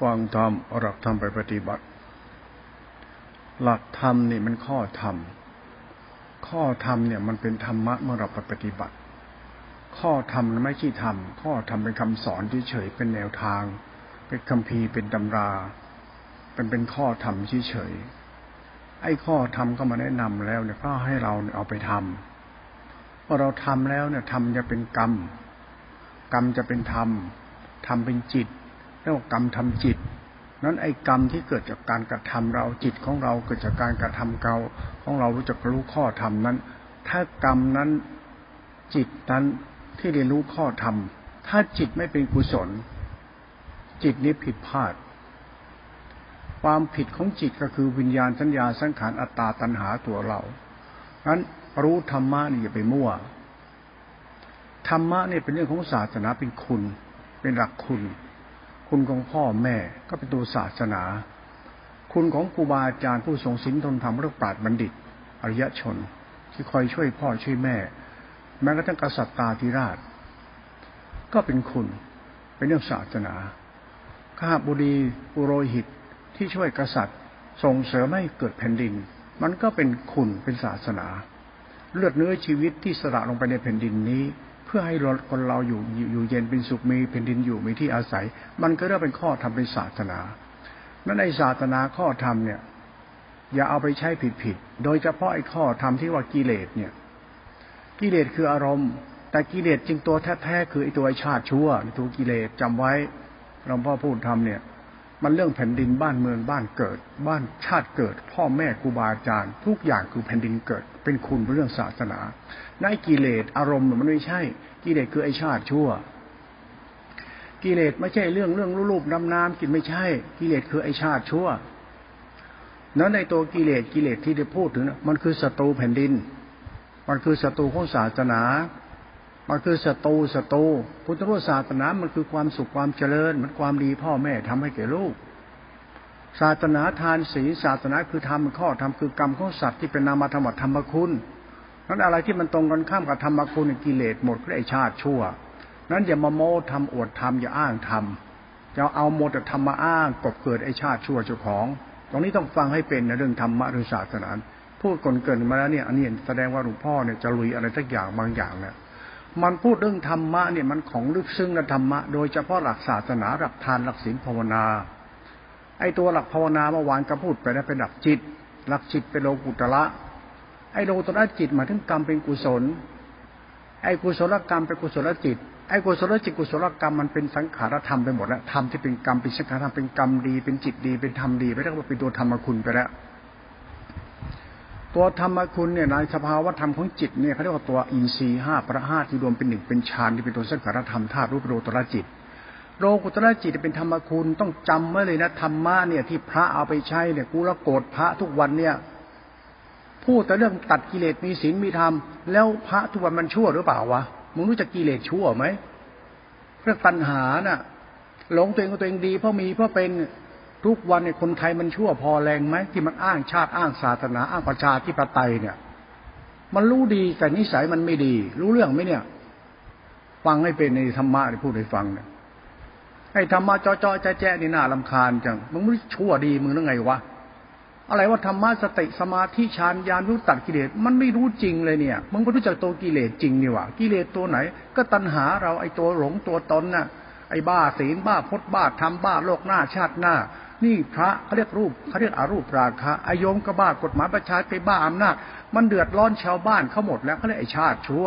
ฟังธรรมหลักธรรมไปปฏิบัติ หลักธรรมนี่มันข้อธรรม ข้อธรรมเนี่ยมันเป็นธรรมะเมื่อเราปฏิบัติ ข้อธรรมไม่ใช่ธรรม ข้อธรรมเป็นคำสอนที่เฉยเป็นแนวทาง เป็นคำพีเป็นตำราเป็นเป็นข้อธรรมเฉยไอ้ข้อธรรมก็มาแนะนำแล้วเนี่ยก็ให้เราเอาไปทำพอเราทำแล้วเนี่ยทำจะเป็นกรรม กรรมจะเป็นธรรมธรรมเป็นจิตเรียกว่ากรรมทำจิต นั้นไอ้กรรมที่เกิดจากการกระทำเราจิตของเราเกิดจากการกระทำเก่าของเรารู้จักรู้ข้อธรรมนั้น ถ้ากรรมนั้นจิตนั้นที่เรียนรู้ข้อธรรม ถ้าจิตไม่เป็นกุศล จิตนี้ผิดพลาด ความผิดของจิตก็คือวิญญาณสัญญาสังขารอัตตาตัณหาตัวเรานั้นรู้ธรรมะนี่อย่าไปมั่ว ธรรมะเนี่ยเป็นเรื่องของศาสนาเป็นคุณ เป็นหลักคุณ คุณของพ่อแม่ก็เป็นตัวศาสนา คุณของครูบาอาจารย์ผู้ทรงศีลทนธรรมเรื่องปราดบัณฑิต อริยชน ที่คอยช่วยพ่อช่วยแม่ แม้กระทั่งกษัตริย์ตาธิราช ก็เป็นคุณ เป็นเรื่องศาสนาข้าบุรีปุโรหิตที่ช่วยกษัตริย์ส่งเสริมให้เกิดแผ่นดิน มันก็เป็นคุณเป็นศาสนา เลือดเนื้อชีวิตที่สละลงไปในแผ่นดินนี้ เพื่อให้คนเราอยู่อยู่เย็นเป็นสุขมีแผ่นดินอยู่มีที่อาศัย มันก็เรียกเป็นข้อธรรมเป็นศาสนานั้นในศาสนาข้อธรรมเนี่ย อย่าเอาไปใช้ผิดผิดโดยเฉพาะไอ้ข้อธรรมที่ว่ากิเลสเนี่ย กิเลสคืออารมณ์ แต่กิเลสจริงตัวแท้ๆคือไอ้ตัวชาติชั่วตัวกิเลสจำไว้หลวงพ่อพูดทำเนี่ย มันเรื่องแผ่นดินบ้านเมืองบ้านเกิด บ้านชาติเกิด พ่อแม่ครูบาอาจารย์ ทุกอย่างคือแผ่นดินเกิด เป็นคุณเป็นเรื่องศาสนาในกิเลสอารมณ์มันไม่ใช่ กิเลสคือไอชาติชั่ว กิเลสไม่ใช่เรื่องเรื่องรูปน้ำน้ำกินไม่ใช่ กิเลสคือไอชาติชั่วนั้นในตัวกิเลสกิเลสที่ได้พูดถึงมันคือศัตรูแผ่นดิน มันคือศัตรูของศาสนา มันคือศัตรูศัตรูพุทธศาสนา มันคือความสุขความเจริญ มันความดีพ่อแม่ทำให้แก่ลูก ศาสนาทานศีลศาสนาคือธรรมข้อธรรมคือกรรมของสัตว์ที่เป็นนามธรรมธรรมคุณนั้นอะไรที่มันตรงกันข้ามกับธรรมคุณกิเลสหมดก็ไอชาติชั่ว นั้นอย่ามาโม้ทำอวดทำอย่าอ้างทำจะเอาโมแต่ธรรมมาอ้างกบเกิดไอชาติชั่วเจ้าของ ตรงนี้ต้องฟังให้เป็นในเรื่องธรรมะหรือศาสนาพูดกลเกินมาแล้วเนี่ยอันนี้แสดงว่าหลวงพ่อเนี่ยจะลุยอะไรสักอย่างบางอย่างเนี่ยมันพูดเรื่องธรรมะเนี่ยมันของลึกซึ้งในธรรมะ โดยเฉพาะหลักศาสนาหลักทานหลักศีลภาวนา ไอ้ตัวหลักภาวนาเมื่อวานก็พูดไปแล้เป็นหลักจิต หลักจิตเป็นโลกุตระไอ้โลกุตระจิตหมายถึงกรรมเป็นกุศล ไอ้กุศลกรรมเป็นกุศลจิตไอ้กุศลจิตกุศลกรรมมันเป็นสังขารธรรมไปหมดแล้วธรรมที่เป็นกรรมเป็นสังขารธรรมเป็นกรรมดีเป็นจิตดีเป็นธรรมดีไม่ได้ว่าเป็นตัวธรรมคุณไปแล้ว ตัวธรรมคุณเนี่ยในสภาวะธรรมของจิตเนี่ยเขาเรียกว่าตัวอินทรีย์ห้าประห้าที่รวมเป็นหนึ่งเป็นฌานที่เป็นตัวสังขารธรรมธาตุรูปโลตระจิต โลกุตระจิตเป็นธรรมคุณต้องจำไว้เลยนะธรรมะเนี่ยที่พระเอาไปใช้เนี่ยกูละโกรธพระทุกวันเนี่ย พูดแต่เรื่องตัดกิเลสมีศีลมีธรรม แล้วพระทุกวันมันชั่วหรือเปล่าวะมึงรู้จักกิเลสชั่วไหมเรื่องปัญหาน่ะ หลงตัวเองตัวเองดีเพราะมีเพราะเป็นทุกวันเนี่ยคนไทยมันชั่วพอแรงไหมที่มันอ้างชาติอ้างศาสนา อ้างประชาธิปไตยเนี่ย มันรู้ดีแต่นิสัยมันไม่ดี รู้เรื่องไหมเนี่ย ฟังให้เป็นในธรรมะที่พูดให้ฟังเนี่ย อ้ธรรมะจอจอแจ๊แจ๊นี่น่าลำคาญจังมึงไม่ชั่วดีมึงนั่งไงวะอะไรว่าธรรมะสติสมาธิฌานญาณรู้ตัดกิเลสมันไม่รู้จริงเลยเนี่ยมึงไม่รู้จักตัวกิเลสจริงนี่วะกิเลสตัวไหน ก็ตัณหาเราไอ้ตัวหลงตัวตนน่ะไอ้บ้าศีลบ้าพจน์บ้าธรรมบ้าโลกหน้าชาติหน้า นี่พระเขาเรียกรูปเขาเรียกอารูปราคะอายมก็บ้ากฎหมายประชาธิปไตยบ้าอำนาจมันเดือดร้อนชาวบ้านเขาหมดแล้วเขาเรียกไอ้ชาติชั่ว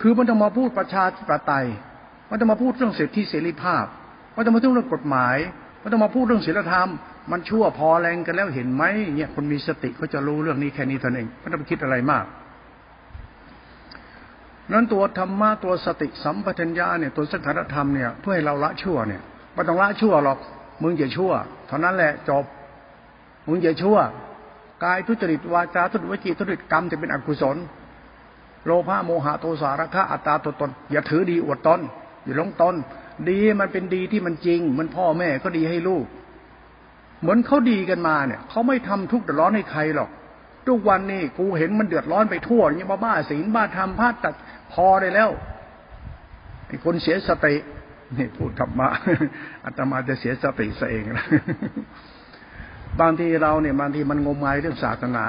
คือมันจะมาพูดประชาธิปไตย มันจะมาพูดเรื่องเสรีเสรีภาพ มันจะมาพูดเรื่องกฎหมาย มันจะมาพูดเรื่องศีลธรรม มันชั่วพอแรงกันแล้วเห็นไหมเนี่ยคนมีสติเขาจะรู้เรื่องนี้แค่นี้เท่านั้นเองไม่ต้องไปคิดอะไรมากนั้นตัวธรรมะตัวสติสัมปชัญญะเนี่ยตัวสังขารธรรมเนี่ยเพื่อให้เราละชั่วเนี่ยไม่ต้องละชั่วหรอกมึงอย่าชั่วเท่านั้นแหละจบมึงอย่าชั่วกายทุจริตวาจาทุจริตวิจิทุจริตกรรมจะเป็นอกุศล โลภะโมหะโทสะราคะอัตตาตัวตน อย่าถือดีอวดตน อย่าหลงตนดีมันเป็นดีที่มันจริง มันพ่อแม่ก็ดีให้ลูก เหมือนเขาดีกันมาเนี่ยเขาไม่ทำทุกข์เดือดร้อนให้ใครหรอก ทุกวันนี้กูเห็นมันเดือดร้อนไปทั่วอย่างบ้าบ้าศีลบ้าธรรมพลาดตัดพอได้แล้วไอ้คนเสียสตินี่พูดธรรมะอาตมาจะเสียสติซะเองนะบางทีเราเนี่ยบางทีมันงมงายเรื่องศาสนา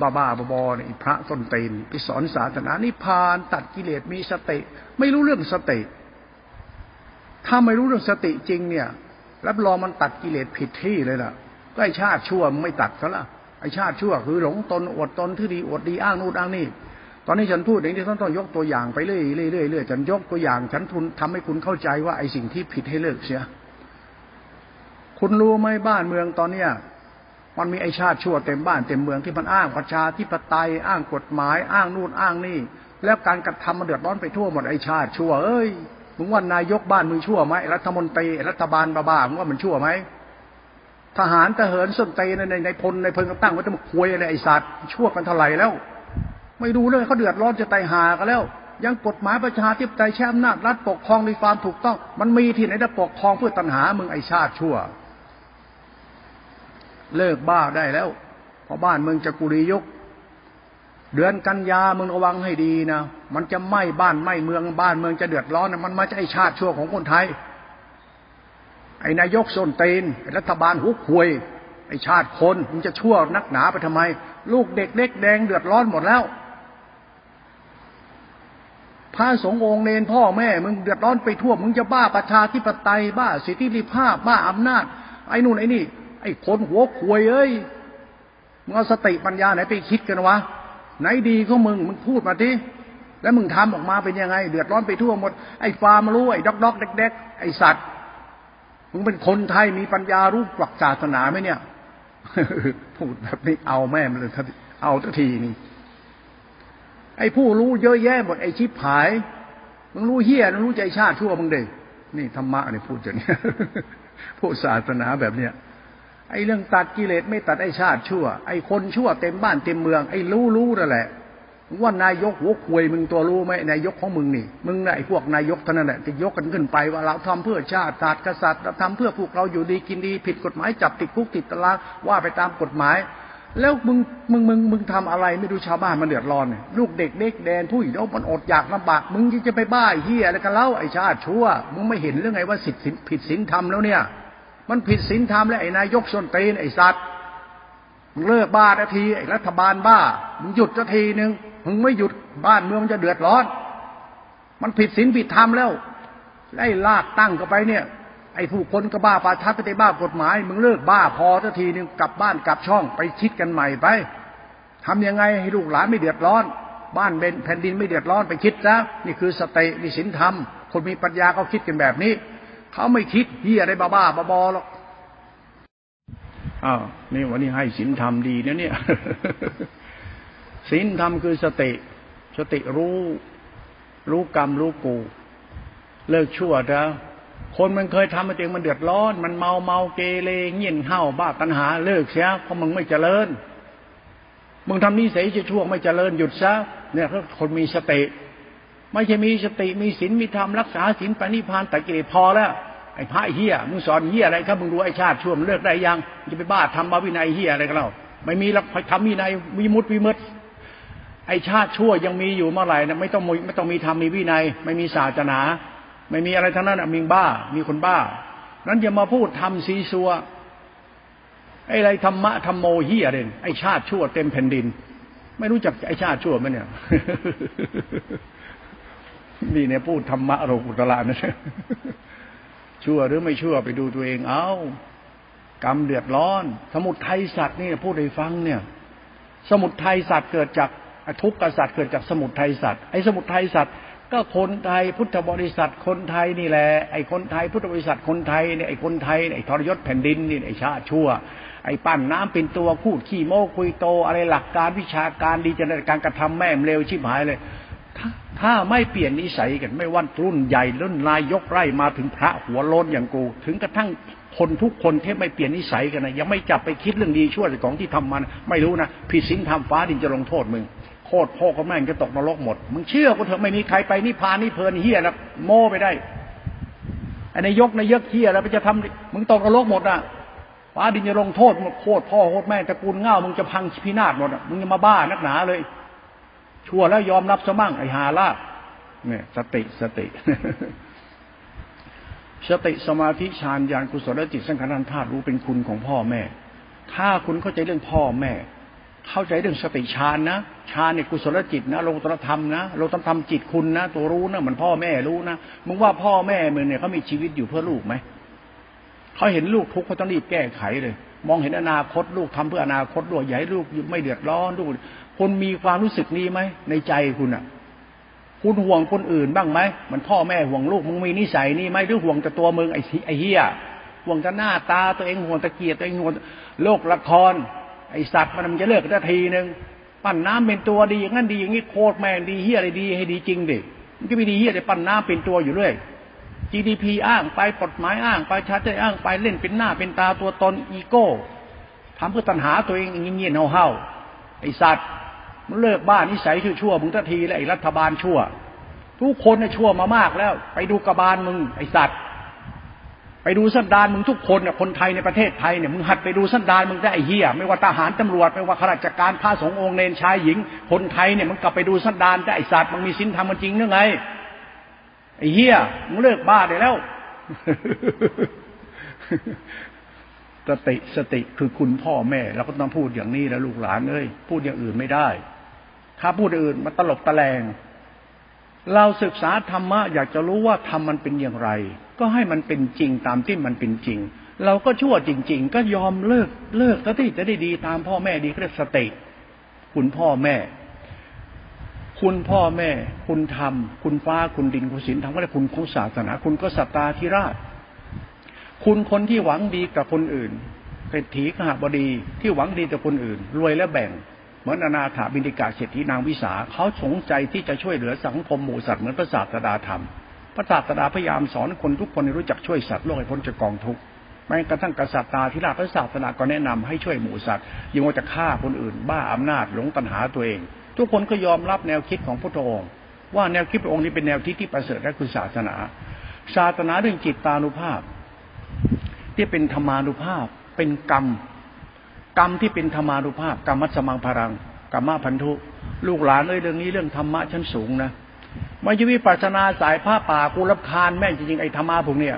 บ้าบ้าบอเนี่ยพระต้นตีนไปสอนศาสนานิพานตัดกิเลสมีสติ ไม่รู้เรื่องสติ ถ้าไม่รู้เรื่องสติจริงเนี่ย รับรองมันตัดกิเลสผิดที่เลยล่ะก็ไอชาติชั่วไม่ตัดซะละไอชาติชั่วคือหลงตนอดตนที่ดีอดดีอ้างนู่นอ้างนี่ตอนนี้ฉันพูดอย่างนี้ท่านต้องยกตัวอย่างไปเรื่อยๆเรื่อยๆฉันยกตัวอย่าง ฉันทุนทำให้คุณเข้าใจว่าไอสิ่งที่ผิดให้เลิกเสียคุณรู้ไหมบ้านเมืองตอนเนี้ยมันมีไอชาติชั่วเต็มบ้านเต็มเมืองที่มันอ้างประชาธิปไตยอ้างกฎหมาย อ้างนู่นอ้างนี่ แล้วการกระทำมันเดือดร้อนไปทั่วหมดไอชาติชั่วเอ้ย มึงว่านายกบ้านมึงชั่วไหมรัฐมนตรีรัฐบาลบ้าๆมึงว่ามันชั่วไหมทหารทหารส้นเตในในในพลในพลก็ตั้งไว้จะมาคุยอะไรไอสัตว์ชั่วกันเท่าไหร่แล้ว ไม่ดูเลยเขาเดือดร้อนจะตายหากันแล้ว ยังกฎหมายประชาธิปไตยแช่อำนาจรัฐปกครองในความถูกต้อง มันมีที่ไหนจะปกครองเพื่อตัณหามึงไอชาติชั่ว เลิกบ้าได้แล้วเพราะบ้านมึงจะกุรียุก เดือนกันยามึงระวังให้ดีนะ มันจะไหม้บ้านไหม้เมืองบ้านเมืองจะเดือดร้อนนะมันมาจะไอชาติชั่วของคนไทย ไอ้นายกส้นตีนรัฐบาลหุกหวย ไอชาติคนมึงจะชั่วนักหนาไปทำไม ลูกเด็กเล็กแดงเดือดร้อนหมดแล้ว พระสงฆ์องค์เนนพ่อแม่ มึงเดือดร้อนไปทั่ว มึงจะบ้าประชาธิปไตยบ้าสิทธิภาพบ้าอำนาจ ไอ้นู่นไอ้นี่ ไอ้คนหัวขวยเอ้ยมึงเอาสติปัญญาไหนไปคิดกันวะ ไหนดีของมึงมึงพูดมาทีแล้วมึงทำออกมาเป็นยังไง เดือดร้อนไปทั่วหมด ไอ้ฟาร์มรู้ไอ้ด็อกด็อกเด็กๆไอ้สัตว์ มึงเป็นคนไทยมีปัญญารู้หลักศาสนาไหมเนี่ย พูดแบบนี้เอาแม่มันเลยเอาทันทีนี่ ไอ้ผู้รู้เยอะแยะหมดไอ้ชิบหาย มึงรู้เฮี้ยมึงรู้ใจชาติชั่วมึงเด้นี่ธรรมะเนี่ยพูดอย่างนี้พูดศาสนาแบบเนี้ย ไอ้เรื่องตัดกิเลสไม่ตัดไอ้ชาติชั่ว ไอ้คนชั่วเต็มบ้านเต็มเมืองไอ้รู้รู้นั่นแหละว่านายกหัวควยมึงตัวรู้ไหมนายกของมึงนี่ มึงไอ้พวกนายกเท่านั้นแหละจะยกกันขึ้นไปว่าเราทำเพื่อชาติศาสตร์กษัตริย์เราทำเพื่อพวกเราอยู่ดีกินดี ผิดกฎหมายจับติดคุกติดตารางว่าไปตามกฎหมาย แล้วมึงมึงมึงมึงทำอะไรไม่ดูชาวบ้านมันเดือดร้อนเนี่ยลูกเด็กเด็กแดนผู้หญิงมันอดอยากลำบากมึงจะไปบ้าเฮียอะไรกันเล่าไอ้ชาติชั่ว มึงไม่เห็นเรื่องไงว่าสิทธิผิดศีลธรรมแล้วเนี่ย มันผิดศีลธรรมแล้วไอ้นายกส้นตีนไอ้สัตว์มึงเลิกบ้าทีไอ้รัฐบาลบ้ามึงหยุดทีหนึ่งมึงไม่หยุดบ้านเมืองมันจะเดือดร้อน มันผิดศีลผิดธรรมแล้วไอ้ลากตั้งกันไปเนี่ย ไอ้ผู้คนก็บ้าปาทัดไปบ้ากฎหมาย มึงเลิกบ้าพอสักทีนึงกลับบ้านกลับช่องไปคิดกันใหม่ไปทำยังไงให้ลูกหลานไม่เดือดร้อน บ้านเป็นแผ่นดินไม่เดือดร้อนไปคิดซะนี่คือสตินี่ศีลธรรม คนมีปัญญาเขาคิดกันแบบนี้ เขาไม่คิดเฮียอะไรบ้าบ้าบอหรอกอ้าวนี่วันนี้ให้ศีลธรรมดีนะเนี่ยศีลธรรมคือสติสติรู้ รู้กรรมรู้กู เลิกชั่วแล้วคนมันเคยทำมาเองมันเดือดร้อน มันเมาเมาเกเรเงี่ยนเห่าบ้าตัณหา เลิกเสียเพราะมึงไม่เจริญมึงทำนิสัยชั่วไม่เจริญหยุดซะเนี่ยเขาคนมีสติ ไม่ใช่มีสติมีศีลมีธรรมรักษาศีลปณิพานแต่กิเลสพอแล้ว ไอ้พระเฮียมึงสอนเฮียอะไรครับมึงรู้ไอ้ชาติชั่วมเลิกได้ยังจะไปบ้าทำบาวินัยเฮียอะไรกันเราไม่มีรักทำวินัยมีมุดวิมุตไอ้ชาติชั่วยังมีอยู่เมื่อไหร่นะไม่ต้องไม่ต้องมีธรรมมีวินัย ไม่มีศาสนา ไม่มีอะไรทั้งนั้นมีบ้า มีคนบ้า นั้นอย่ามาพูดทำซีซัวไออไรธรรมะธรรมโมเฮียเด่นไอ้ชาติชั่วเต็มแผ่นดิน ไม่รู้จักไอ้ชาติชั่วไหมเนี่ยนี่เนี่ยพูดธรรมะโรกุตละนะ ชั่วหรือไม่ชั่วไปดูตัวเองเอากรรมเดือดร้อน สมุทัยสัตว์นี่พูดให้ฟังเนี่ย สมุทัยสัตว์เกิดจากทุกข์กษัตริย์เกิดจากสมุทัยสัตว์ไอ้สมุทัยสัตว์ก็คนไทยพุทธบริษัทคนไทยนี่แหละไอ้คนไทยพุทธบริษัทคนไทยเนี่ยไอ้คนไทยไอ้ทรยศแผ่นดินนี่ไอ้ชาชั่ว ไอ้ปั้นน้ำเป็นตัวพูดขี้โม้คุยโต อะไรหลักการวิชาการดีจนการกระทำแม่เร็วชิบหายเลย ถ้าไม่เปลี่ยนนิสัยกันไม่วันรุ่นใหญ่รุ่นนายยกไร่มาถึงพระหัวโลนอย่างกู ถึงกระทั่งคนทุกคนที่ไม่เปลี่ยนนิสัยกันนะยังไม่จับไปคิดเรื่องดีชั่วของที่ทำมัน ไม่รู้นะผิดศีลธรรมฟ้าดินจะลงโทษมึงโคตรพ่อกับแม่จะตกนรกหมด มึงเชื่อกูเถอะไม่มีใครไปนิพพานนิเพลินเฮียแล้วโม่ไปได้ไอ้นายกนายกเฮียแล้วไปจะทำมึงตกนรกหมดอะฟ้าดินจะลงโทษหมดโคตรพ่อโคตรแม่ตระกูลเง่ามึงจะพังพินาศหมดอะมึงจะมาบ้านักหนาเลย ชั่วแล้วยอมรับซะมั่งไอ้หาล่าเนี่ย สติสติ สติสมาธิฌานญาณกุศลจิตสังขารธาตุรู้เป็นคุณของพ่อแม่ ถ้าคุณเข้าใจเรื่องพ่อแม่ เข้าใจเรื่องสติฌานนะฌานเนี่ยกุศลจิตนะโลตรธรรมนะโลตรธรรมจิตคุณนะตัวรู้นะเหมือนพ่อแม่รู้นะมึงว่าพ่อแม่มึงเนี่ยเขามีชีวิตอยู่เพื่อลูกไหมเขาเห็นลูกทุกข์เขาต้องรีบแก้ไขเลยมองเห็นอนาคตลูกทำเพื่ออนาคตด้วยใหญ่ลูกไม่เดือดร้อนลูก คุณมีความรู้สึกนี้ไหมในใจคุณอะ คุณห่วงคนอื่นบ้างไหมมันพ่อแม่ห่วงลูกมึงมีนิสัยนี่ไหมหรือห่วงแต่ตัวมึงไอ้ไอ้เฮียห่วงแต่หน้าตาตัวเองห่วงตะเกียรตัวเองห่วงโลกละคร ไอ้สัตว์มันจะเลิกกันทีหนึ่งปั้นน้ำเป็นตัวดีอย่างนั้นดีอย่างนี้โคตรแม่งดีเฮียอะไรดีให้ดีจริงดิมันก็ไม่ดีเฮียแต่ปั้นน้ำเป็นตัวอยู่เรื่อย GDP อ้างไปกฎหมายอ้างไปชาติอ้างไปเล่นเป็นหน้าเป็นตาตัวตนอีโก้ทำเพื่อตัณหาตัวเองเงี้ยเห่าไอ้สัตว์ มันเลิกบ้านิสัยชั่วๆมึงทันทีแล้วไอ้รัฐบาลชั่ว ทุกคนเนี่ยชั่วมามากแล้ว ไปดูกบาลมึงไอ้สัตว์ ไปดูสันดานมึงทุกคนเนี่ยคนไทยในประเทศไทยเนี่ยมึงหัดไปดูสันดานมึงได้ไอ้เหี้ยไม่ว่าทหารตำรวจไม่ว่าข้าราชการพระสงฆ์องค์เนนชายหญิง คนไทยเนี่ยมึงกลับไปดูสันดานได้ไอ้สัตว์มึงมีศีลธรรมมันจริงหรือไงไอ้เหี้ยมึงเลิกบ้าได้แล้วสติสติคือคุณพ่อแม่เราก็ต้องพูดอย่างนี้แล้วลูกหลานเอ้ยพูดอย่างอื่นไม่ได้ ถ้าพูดอื่นมันตลบตะแลง เราศึกษาธรรมะอยากจะรู้ว่าธรรมมันเป็นอย่างไร ก็ให้มันเป็นจริงตามที่มันเป็นจริง เราก็ชั่วจริง ๆ ก็ยอมเลิกเลิกก็ที่จะได้ดีตามพ่อแม่ดีก็เรียกสติคุณพ่อแม่ คุณพ่อแม่ คุณธรรม คุณฟ้าคุณดินคุณศีลธรรมก็เรียกคุณของศาสนา คุณก็สัตตาธิราช คุณคนที่หวังดีกับคนอื่นเศรษฐีขหบดีที่หวังดีกับคนอื่น รวยและแบ่ง มือนอนาถาบินิกาเศรษฐีนางวิสาเขาสงใจที่จะช่วยเหลือสังคมหมู่สัตว์เหมือนพระศาสดาธรรมพระศาสดาพยายามสอนคนทุกคนให้รู้จักช่วยสัตว์โลกให้พ้นจากกองทุกข์แม้กระทั่งกษัตริย์ตาธิราชพระศาสนาก็แนะนำให้ช่วยหมู่สัตว์ยิ่งว่าจะฆ่าคนอื่น บ้าอำนาจหลงตัณหาตัวเอง ทุกคนก็ยอมรับแนวคิดของพระองค์ว่าแนวคิดพระองค์นี้เป็นแนวคิดที่ประเสริฐและคือศาสนา ศาสนาเรื่องจิตตานุภาพ ที่เป็นธรรมานุภาพเป็นกรรม กรรมที่เป็นธรรมานุภาพกรรมมัสมังพรังกรรมพันธุ ลูกหลานเอ้ยเรื่องนี้เรื่องธรรมะชั้นสูงนะม่ใช่วิปัสนาสายผ้าป่ากูรับคานแม่จริงๆไอ้ธรรมะพวกเนี้ย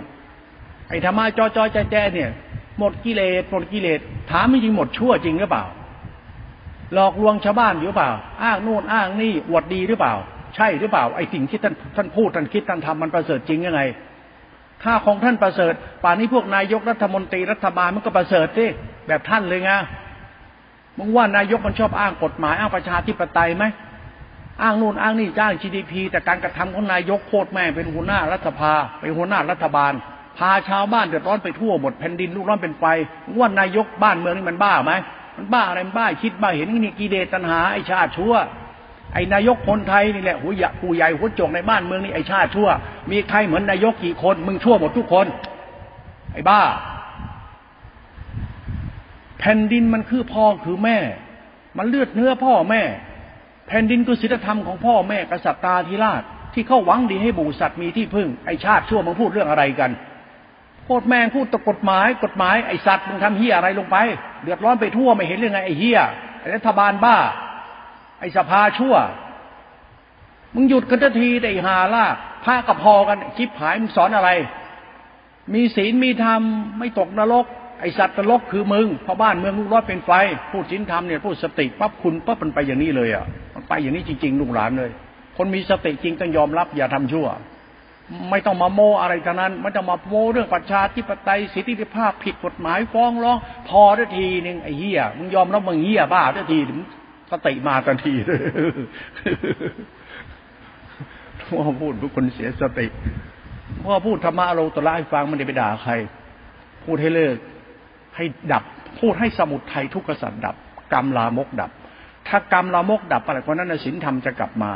ไอ้ธรรมะจอจอแจ๊แจ๊เนี่ย หมดกิเลสหมดกิเลสถามจริงหมดชั่วจริงหรือเปล่า หลอกลวงชาวบ้านหรือเปล่า อ้างนู่นอ้างนี่อวดดีหรือเปล่า ใช่หรือเปล่าไอ้สิ่งที่ท่านท่านพูดท่านคิดท่านทำมันประเสริฐจริงยังไงถ้าของท่านประเสริฐ ป่านนี้พวกนายกรัฐมนตรีรัฐบาลมันก็ประเสริฐสิ แบบท่านเลยไงมึงว่านายกมันชอบอ้างกฎหมายอ้างประชาธิปไตยไหมอ้างนู่นอ้างนี่จ้าง GDP แต่การกระทำของนายกโคตรแม่เป็นหัวหน้ารัฐภาเป็นหัวหน้ารัฐบาล พาชาวบ้านเดือดร้อนไปทั่วหมดแผ่นดินลูกร้อนเป็นไฟว่านายกบ้านเมืองนี่มันบ้าไหมมันบ้าอะไรมันบ้าคิดบ้าเห็นนี่กีเดตันหาไอชาติชั่ว ไอนายกคนไทยนี่แหละหัวใหญ่กูใหญ่หัวจกในบ้านเมืองนี่ไอชาติชั่ว มีใครเหมือนนายกกี่คนมึงชั่วหมดทุกคน ไอ้บ้า แผ่นดินมันคือพ่อคือแม่ มันเลือดเนื้อพ่อแม่ แผ่นดินคือศีลธรรมของพ่อแม่กษัตริย์ตาธิราช ที่เขาหวังดีให้บูสัตว์มีที่พึ่งไอ้ชาติชั่วมึงพูดเรื่องอะไรกันโคตรแม่งพูดตกฎหมาย กฎหมายไอ้สัตว์มึงทำเฮียอะไรลงไป เดือดร้อนไปทั่วไม่เห็นเรื่องไงไอ้เฮียไอ้รัฐบาลบ้า ไอ้สภาชั่ว มึงหยุดกันทีแต่หาล่าพระกับพอกันคิดผายมึงสอนอะไร มีศีลมีธรรมไม่ตกนรก ไอสัตว์นรกคือมึงเพราะบ้านเมืองลูกร้อนเป็นไฟ พูดศีลธรรมเนี่ยพูดสติปั๊บคุณปั๊บมันไปอย่างนี้เลยอะมันไปอย่างนี้จริง ๆ ลูกหลานเลย คนมีสติจริงต้องยอมรับอย่าทำชั่ว ไม่ต้องมาโมอะไรทั้งนั้น ไม่ต้องมาโมเรื่องประชาธิปไตยสิทธิภาพผิดกฎหมายฟ้องร้อง พอได้ทีหนึ่งไอ้เหี้ยมึงยอมรับมึงเหี้ยบ้าได้ทีสติมาทันทีเลยพ่อพูดทุกคนเสียสติพ่อพูดธรรมะเราตละให้ฟังมันได้ไปด่าใคร พูดให้เลิก ให้ดับพูดให้สมุทัยทุกขสัตว์ดับ กรรมลามกดับ ถ้ากรรมลามกดับอะไรคนนั้นสินธรรมจะกลับมา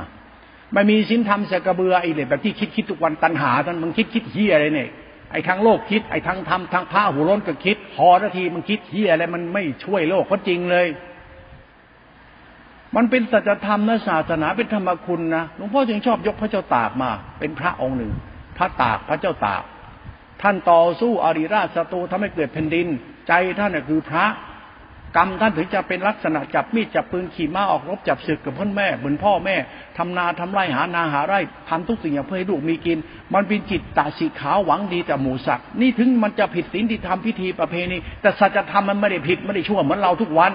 ไม่มีสินธรรมเสกระเบือไอ้เลยแบบที่คิดคิดทุกวันตัณหาท่านมึงคิดคิดเฮียอะไรเนี่ยไอ้ทางโลกคิดไอ้ทางธรรมทางพระหูร้นก็คิดพอนาทีมันคิดเฮียอะไรมันไม่ช่วยโลกเขาจริงเลย มันเป็นสัจธรรมนะศาสนาเป็นธรรมคุณนะหลวงพ่อจึงชอบยกพระเจ้าตากมา เป็นพระองค์หนึ่ง พระตากพระเจ้าตาก ท่านต่อสู้อริราชศัตรูทำให้เกิดแผ่นดิน ใจท่านน่ะคือพระ กรรมท่านถึงจะเป็นลักษณะจับมีดจับปืนขี่ม้าออกรบจับศึกกับพ่อแม่เหมือนพ่อแม่ทำนาทำไร่หานาหาไร่ทำทุกสิ่งอย่างเพื่อให้ลูกมีกิน มันเป็นจิตตาสีขาวหวังดีแต่หมูสักนี่ถึงมันจะผิดศีลที่ทำพิธีประเพณีแต่สัจธรรมมันไม่ได้ผิดไม่ได้ชั่วเหมือนเราทุกวัน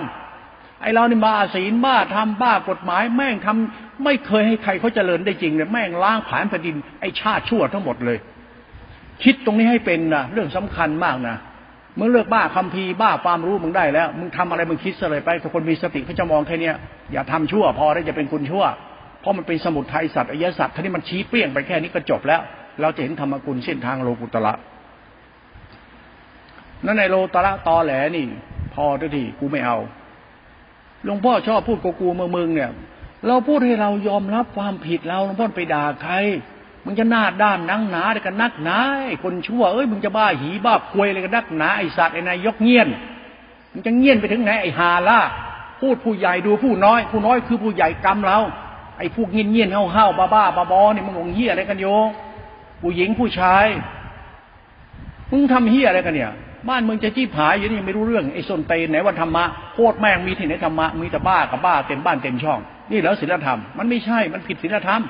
ไอเรานี่บ้าศีลบ้าทำบ้ากฎหมายแม่งทำไม่เคยให้ใครเขาเจริญได้จริงเลยแม่งล้างผานแผ่นดินไอชาติชั่วทั้งหมดเลย คิดตรงนี้ให้เป็นนะเรื่องสำคัญมากนะมึงเลิกบ้าคำพีบ้าความรู้มึงได้แล้ว มึงทำอะไรมึงคิดเลยไปถ้าคนมีสติเขาจะมองแค่นี้อย่าทำชั่วพอได้จะเป็นคุณชั่ว เพราะมันเป็นสมุทัยสัตว์อริยสัตว์ท่านี้มันชี้เปี้ยงไปแค่นี้ก็จบแล้ว เราจะเห็นธรรมกุลเส้นทางโลกุตละนั่นในโลตระตอแหลนี่ พอทุกทีกูไม่เอาหลวงพ่อชอบพูดกูกูเมืองมึงเนี่ย เราพูดให้เรายอมรับความผิดเราหลวงพ่อไปด่าใคร มึงจะหน้าด้านนังหนาอะไรกันนักหนาคนชั่วเอ้ยมึงจะบ้าหีบ้าควยอะไรกันนักหนาไอสัตว์ไอนายยกเงียนมึงจะเงียนไปถึงไหนไอ้ฮาล่าพูดผู้ใหญ่ดูผู้น้อย ผู้น้อยคือผู้ใหญ่กรรมเราไอ้พวกเงียนเงียนเฮาเฮาบ้าบ้าบ้าบอนี่มึงงเฮียอะไรกันโยผู้หญิงผู้ชายมึงทำเฮียอะไรกันเนี่ย บ้านมึงจะจี้ผายอยู่นี่ยังไม่รู้เรื่องไอ้ส้นเตนไหนวันธรรมะโคตรแม่งมีที่ไหนธรรมะมีแต่บ้ากับบ้าเต็มบ้านเต็มช่อง นี่แล้วศีลธรรม มันไม่ใช่มันผิดศีลธรรม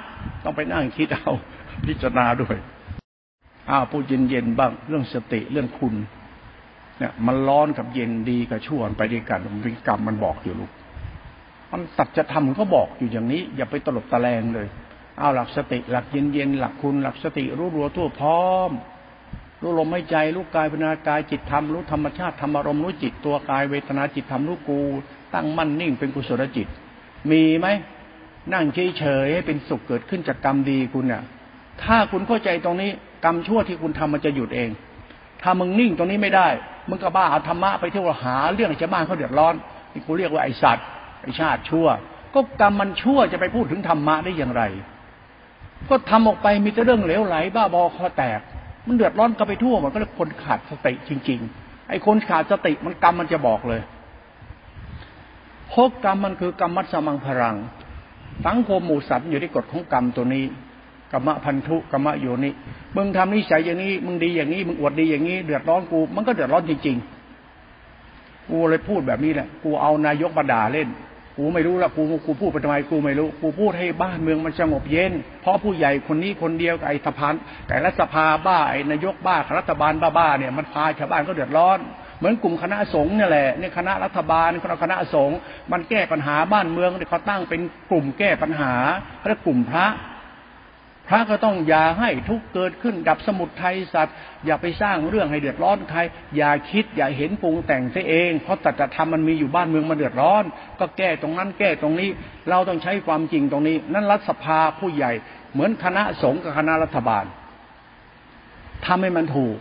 ต้องไปนั่งคิดเอา พิจารณาด้วยอ้าวพูดเย็นๆบ้าง เรื่องสติเรื่องคุณ เนี่ย มันร้อนกับเย็นดีกับชั่วไปด้วยกันมันเป็นกรรมมันบอกอยู่ลูกมันตัดจะทำก็บอกอยู่อย่างนี้ อย่าไปตลบตะแลงเลยเอาหลักสติหลักเย็นๆหลักคุณ หลักสติรู้รัวทั่วพร้อม รู้ลมหายใจรู้กายพิณากายจิตธรรมรู้ธรรมชาติธรรมอารมณ์รู้จิตตัวกายเวทนาจิตธรรมรู้กู ตั้งมั่นนิ่งเป็นกุศลจิต มีไหมนั่งเฉยๆให้เป็นสุขเกิดขึ้นจากกรรมดีคุณเนี่ย ถ้าคุณเข้าใจตรงนี้กรรมชั่วที่คุณทำมันจะหยุดเอง ถ้ามึงนิ่งตรงนี้ไม่ได้ มึงก็บ้าเอาธรรมะไปเที่ยวหาเรื่องชาวบ้านเขาเดือดร้อนนี่กูเรียกว่าไอสัตว์ไอชาติชั่ว ก็กรรมมันชั่วจะไปพูดถึงธรรมะได้อย่างไร ก็ทำออกไปมีแต่เรื่องเหลวไหล บ้าบอคอแตก มันเดือดร้อนก็ไปทั่วมันก็เลยคนขาดสติจริง ๆ ไอคนขาดสติมันกรรมมันจะบอกเลยพกกรรมมันคือกรรมมัตสมังพรัง สังคมหมู่สัตว์อยู่ที่กฎของกรรมตัวนี้ กรรมพันธุกรรมโยนิมึงทำนิสัยอย่างนี้ มึงดีอย่างนี้ มึงอวดดีอย่างนี้ เดือดร้อนกู มันก็เดือดร้อนจริงๆ กูเลยพูดแบบนี้แหละ กูเอานายกมาด่าเล่น กูไม่รู้ละกูกูพูดไปทำไมกูไม่รู้ กูพูดให้บ้านเมืองมันสงบเย็น เพราะผู้ใหญ่คนนี้คนเดียวไอ้สภาแต่รัฐสภาบ้าไอ้นายกบ้ารัฐบาลบ้าๆเนี่ยมันพาชาวบ้านก็เดือดร้อนเหมือนกลุ่มคณะสงฆ์เนี่ยแหละเนี่ยคณะรัฐบาลคณะคณะสงฆ์มันแก้ปัญหาบ้านเมืองเนี่ยเขาตั้งเป็นกลุ่มแก้ปัญหาเขาเรียกกลุ่มพระ พระก็ต้องอย่าให้ทุกเกิดขึ้นดับสมุทัยสัตว์ อย่าไปสร้างเรื่องให้เดือดร้อนใคร อย่าคิดอย่าเห็นปรุงแต่งซะเอง เพราะตัจธรรมมันมีอยู่บ้านเมืองมาเดือดร้อน ก็แก้ตรงนั้นแก้ตรงนี้ เราต้องใช้ความจริงตรงนี้ นั่นรัฐสภาผู้ใหญ่ เหมือนคณะสงฆ์กับคณะรัฐบาลทำให้มันถูก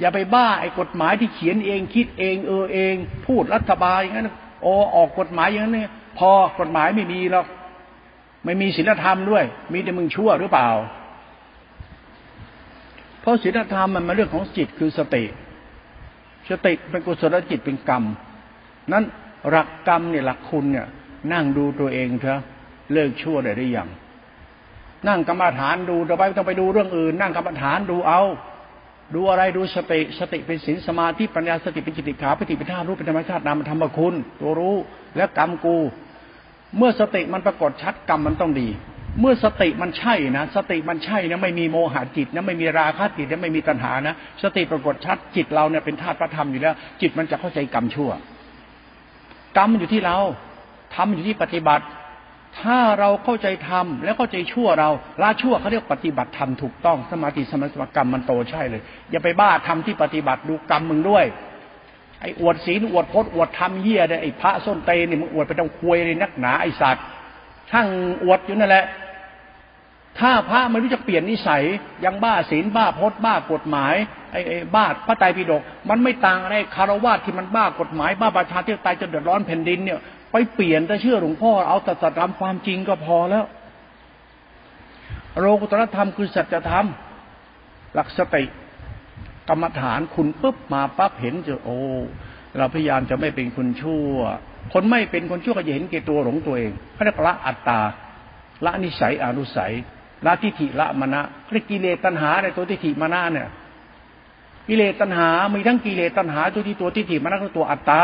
อย่าไปบ้าไอ้กฎหมายที่เขียนเองคิดเองเออเอง พูดรัฐบาลอย่างนั้นโอออกกฎหมายอย่างนั้นพอกฎหมายไม่มีหรอก ไม่มีศีลธรรมด้วย มีแต่มึงชั่วหรือเปล่า เพราะศีลธรรมมันมาเรื่องของจิตคือสติ สติเป็นกุศลจิตเป็นกรรม นั้นหลักกรรมเนี่ยหลักคุณเนี่ย นั่งดูตัวเองเถอะเลิกชั่วได้หรือยังนั่งกรรมฐานดูต่อไปต้องไปดูเรื่องอื่น นั่งกรรมฐานดูเอา ดูอะไรดูสติสติเป็นศีลสมาธิปัญญาสติเป็นจิตติขาปฏิปิธารู้เป็นธรรมชาตินามธรรมคุณ ตัวรู้และกรรมกู เมื่อสติมันปรากฏชัดกรรมมันต้องดี เมื่อสติมันใช่นะ สติมันใช่นะไม่มีโมหะจิตนะไม่มีราคะจิตนะไม่มีตัณหานะ สติปรากฏชัดจิตเราเนี่ยเป็นธาตุพระธรรมอยู่แล้ว จิตมันจะเข้าใจกรรมชั่ว กรรมอยู่ที่เราทำอยู่ที่ปฏิบัติ ถ้าเราเข้าใจธรรมแล้วเข้าใจชั่วเราละชั่วเขาเรียกปฏิบัติธรรมถูกต้องสมาธิสมาธิกรรมมันโตใช่เลย อย่าไปบ้าทำที่ปฏิบัติดูกรรมมึงด้วย ไอ้อวดศีลอวดพจน์อวดธรรมเฮียเนี่ยไอ้พระส้นเตนี่มึงอวดไปต้องคุยเลยนักหนาไอ้สัตว์ช่างอวดอยู่นั่นแหละ ถ้าพระไม่รู้จะเปลี่ยนนิสัยยังบ้าศีลบ้าพจน์บ้ากฎหมายไอ้ไอ้บ้าพระไตรปิฎกมันไม่ต่างอะไรคารวะที่มันบ้ากฎหมายบ้าประชาธิปไตยจนเดือดร้อนแผ่นดินเนี่ยไปเปลี่ยนแต่เชื่อหลวงพ่อเอาแต่สัจธรรมความจริงก็พอแล้ว โลกุตรธรรมคือสัจธรรม หลักสติ กรรมฐานคุณปุ๊บมาปั๊บเห็นจะโอ้เราพยายามจะไม่เป็นคนชั่ว คนไม่เป็นคนชั่วก็จะเห็นเกตัวหลงตัวเองเขาเรียกละอัตตาละนิสัยอนุสัยละทิฏฐิละมณะเรียกกิเลสตัณหาในตัวทิฏฐิมณะเนี่ยกิเลสตัณหา มีทั้งกิเลสตัณหาตัวที่ตัวทิฏฐิมณะก็ตัวอัตตา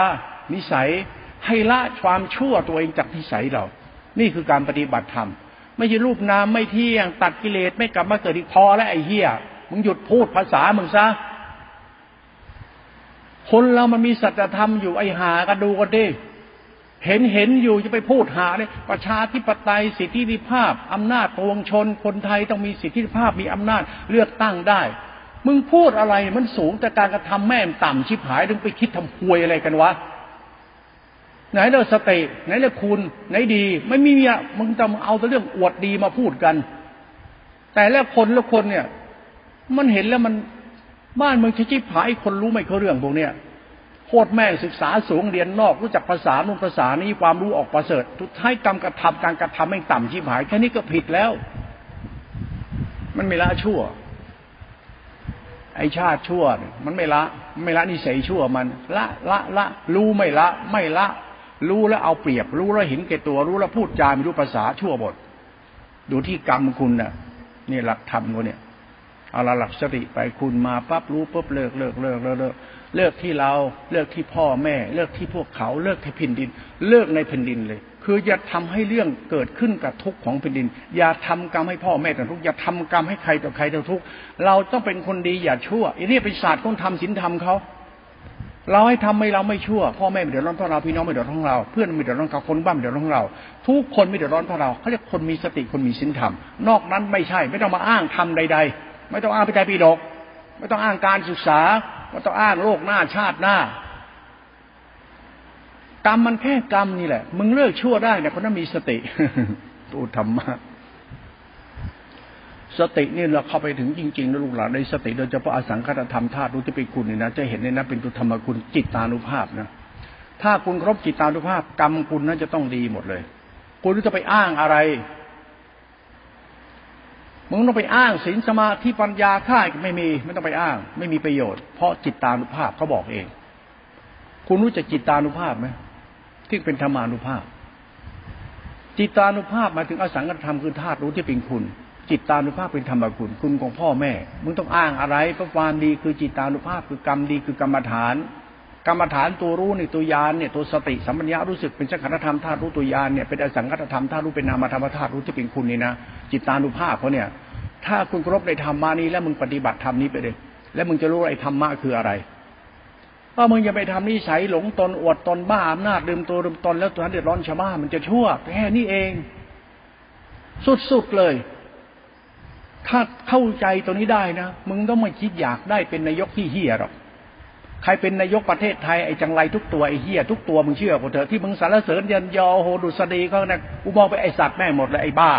นิสัย ให้ละความชั่วตัวเองจากนิสัยเรา นี่คือการปฏิบัติธรรม ไม่ใช่รูปนามไม่เที่ยง ตัดกิเลสไม่กลับมาเกิดอีกพอแล้วไอ้เหี้ย มึงหยุดพูดภาษามึงซะ คนเรามันมีสัจธรรมอยู่ไอ้หากันดูกันดิเห็นเห็นอยู่จะไปพูดหาเนี่ยประชาธิปไตยสิทธิภาพอำนาจปวงชน คนไทยต้องมีสิทธิภาพมีอำนาจเลือกตั้งได้ มึงพูดอะไรมันสูงแต่การกระทำแม่ต่ำชิบหายถึงไปคิดทำพวยอะไรกันวะไหนเราสติไหนเราคุณไหนดี ไม่มีอะมึงจะเอาแต่เรื่องอวดดีมาพูดกัน แต่ละคนละคนเนี่ย มันเห็นแล้วมัน บ้านเมืองชิบหายคนรู้ไม่เขาเรื่องพวกเนี้ยโคตรแม่ศึกษาสูงเรียนนอกรู้จักภาษานุ่นภาษานี้ความรู้ออกประเสริฐทุกท้ายกรรมกระทำการกระทำไม่ต่ำชิบหาย แค่นี้ก็ผิดแล้ว มันไม่ละชั่ว ไอชาติชั่ว มันไม่ละ ไม่ละนิสัยชั่วมัน ละละละรู้ไม่ละ ไม่ละ รู้แล้วเอาเปรียบ รู้แล้วเห็นแก่ตัวรู้แล้วพูดจาไม่รู้ภาษาชั่วบท ดูที่กรรมคุณน่ะนี่หลักธรรมกูเนี่ย เอาละหลักสติไปคุณมาปั๊บรู้ปุ๊บเลิกเลิกเลิกเลิกเลิกเลิกที่เราเลิกที่พ่อแม่ เลิกที่พวกเขาเลิกที่แผ่นดิน เลิกในแผ่นดินเลย คืออย่าทำให้เรื่องเกิดขึ้นกับทุกข์ของแผ่นดิน อย่าทำกรรมให้พ่อแม่แต่ทุกข์อย่าทำกรรมให้ใครต่อใครต่ทุกข์เราต้องเป็นคนดีอย่าชั่วอันนี้เป็นศาสตร์คนทำศีลธรรมเขาเราให้ทำไม่เราไม่ชั่วพ่อแม่ไม่เดือดร้อนเพราะเราพี่น้องไม่เดือดร้อนเราเพื่อนไม่เดือดร้อนกับคนบ้านไม่เดือดร้อนเรา ทุกคนไม่เดือดร้อนเพราะเราเขาเรียกคนมีสติคนมีศีลธรรม นอกนั้นไม่ใช่ไม่ต้องมาอ้างทำใด ๆ ไม่ต้องอ้างพิจัยปีดกไม่ต้องอ้างการศึกษาไม่ต้องอ้างโลกหน้าชาติหน้ากรรมมันแค่กรรมนี่แหละ มึงเลิกชั่วได้เนี่ยคนนั้นมีสติตูธรรมะสตินี่เราเข้าไปถึงจริงๆนะลูกหลานในสติโดยเฉพาะอสังคตธรรมธาตุรู้ที่เป็นคุณนี่นะจะเห็นในนั้นเป็นตุธรรมคุณจิตตานุภาพนะถ้าคุณครบจิตตานุภาพ กรรมคุณนั้นจะต้องดีหมดเลย คุณจะไปอ้างอะไร มึงต้องไปอ้างศีลสมาธิปัญญาค่ายไม่มีไม่ต้องไปอ้าง ไม่มีประโยชน์เพราะจิตตานุภาพเขาบอกเอง คุณรู้จักจิตตานุภาพไหมที่เป็นธรรมานุภาพ จิตตานุภาพหมายถึงอสังขตธรรมคือธาตุรู้ที่เป็นคุณ จิตตานุภาพเป็นธรรมคุณ คุณของพ่อแม่ มึงต้องอ้างอะไรเพราะความดีคือจิตานุภาพคือกรรมดีคือกรรมฐาน กรรมฐานตัวรู้ในตัวยานเนี่ยตัวสติสัมปัญญารู้สึกเป็นสังขตธรรมธาตุรู้ตัวยานเนี่ยเป็นอสังขตธรรมธาตุรู้เป็นนามธรรมธาตุรู้ที่เป็นคุณนี่นะจิตตานุภาพเขาเนี่ยถ้าคุณครบในธรรมานี้แล้วมึงปฏิบัติธรรมนี้ไปเลยแล้วมึงจะรู้ไอ้ธรรมะคืออะไรว่ามึงอย่าไปทำนิสัยหลงตนอวดตนบ้าอำนาจลืมตัวลืมตนแล้วตัวนั้นเดือดร้อนชาวบ้านมันจะชั่วแค่นี้เอง สุดๆเลย ถ้าเข้าใจตัวนี้ได้นะมึงต้องไม่คิดอยากได้เป็นนายกที่เฮียหรอก ใครเป็นนายกประเทศไทยไอ้จังไรทุกตัวไอ้เฮียทุกตัวมึงเชื่อกูเถอะที่มึงสารเสริญยันยอโหดุษฎีเขาเนี่ยกูมองไปไอ้สัตว์แม่หมดเลยไอ้บ้า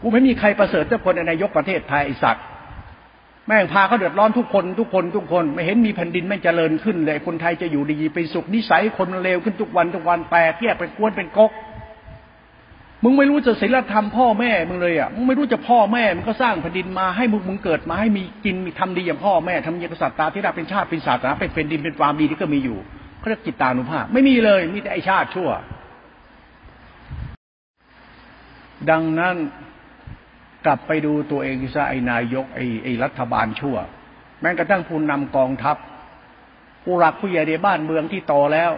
กูไม่มีใครประเสริฐเจ้าคนในนายกประเทศไทยไอ้สัตว์แม่งพาเขาเดือดร้อนทุกคนทุกคนทุกคน ไม่เห็นมีแผ่นดินไม่เจริญขึ้นเลยคนไทยจะอยู่ดีไปสุขนิสัยคนเลวขึ้นทุกวันทุกวันแตกแยกเป็นกวนเป็นก๊ก มึงไม่รู้จะศีลธรรมพ่อแม่มึงเลยอะมึงไม่รู้จะพ่อแม่มึงก็สร้างแผ่นดินมาให้มึงมึงเกิดมาให้มีกินมีทำดีอย่างพ่อแม่ทำอย่างกษัตริย์ตาที่ราเป็นชาติเป็นศาสนาเป็นแผ่นดินเป็นความดีที่ก็มีอยู่เขาเรียกจิตตานุภาพ ไม่มีเลยมีแต่ไอชาติชั่ว ดังนั้นกลับไปดูตัวเองซะไอนายกไอไอรัฐบาลชั่ว แม้กระทั่งผู้นำกองทัพผู้หลักผู้ใหญ่ในบ้านเมืองที่โตแล้ว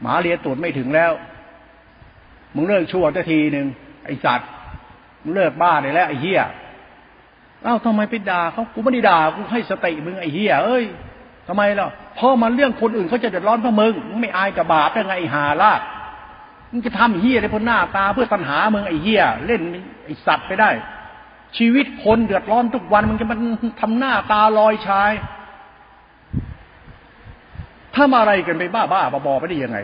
หมาเลียตูดไม่ถึงแล้ว มึงเลิกชั่วทัทีหนึ่งไอ้สัตว์มึงเลิกบ้าได้แล้วไอ้เหี้ยเอ้าทำไมไปด่าเขากูไม่ได้ด่ากูให้สติมึงไอ้เหี้ยเอ้ยทำไมล่ะเพราะมันเรื่องคนอื่นเขาจะเดือดร้อนเพราะมึงมึงไม่อายกับบาปได้ไงไอ้หาล่ะมึงจะทำเฮียในพ้นหน้าตาเพื่อตัณหามึงไอ้เฮียเล่นไอ้สัตว์ไปได้ ชีวิตคนเดือดร้อนทุกวันมึงจะมันทำหน้าตาลอยชายถ้ามาอะไรกันไปบ้าบ้าบอไปได้ยังไง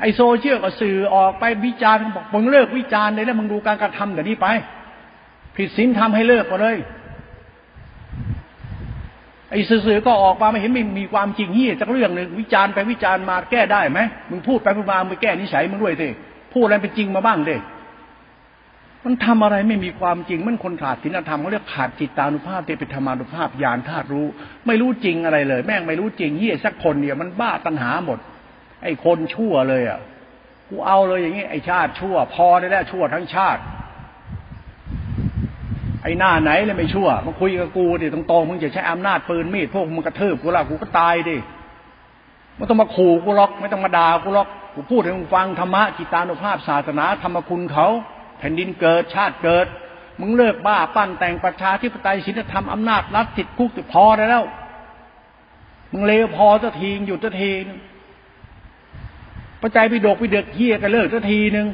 ไอโซเชียลก็สื่อออกไปวิจารณ์บอกมึงเลิกวิจารณ์เลยแล้วมึงดูการกระทำเดี๋ยวนี้ไป ผิดศีลทำให้เลิกไปเลยไอ้สื่อก็ออกมาไม่เห็นมีมีความจริงเฮียจากเรื่องหนึ่งวิจารณ์ไปวิจารณ์มาแก้ได้ไหมมึงพูดไปพูดมาไปแก้นิสัยมึงด้วยสิพูดอะไรเป็นจริงมาบ้างดิมันทำอะไรไม่มีความจริง มันคนขาดศีลธรรมเขาเรียกขาดจิตตานุภาพเตป็นธรรมานุภาพญาณธาตุรู้ ไม่รู้จริงอะไรเลย แม่งไม่รู้จริงเฮียสักคนเดียวมันบ้าตัณหาหมด ไอ้คนชั่วเลยอะกูเอาเลยอย่างงี้ไอ้ชาติชั่ว พอได้แล้วชั่วทั้งชาติ ไอ้หน้าไหนเลยไม่ชั่วมาคุยกับกูดิตรงๆมึงจะใช้อำนาจปืนมีดพวกมึงกระทืบกูละกูก็ตายดิไม่ต้องมาขู่กูหรอก ไม่ต้องมาด่ากูหรอกกูพูดให้มึงฟังธรรมะจิตานุภาพศาสนาธรรมคุณเขา แผ่นดินเกิดชาติเกิด มึงเลิกบ้าปั้นแต่งประชาธิปไตยศีลธรรมอำนาจรัฐติดคุกติดพอได้แล้ว มึงเลวพอจะทีหยุดจะที นึงประจัยไปดกไปเดกเฮียกันเลิกจะทีหนึ่ง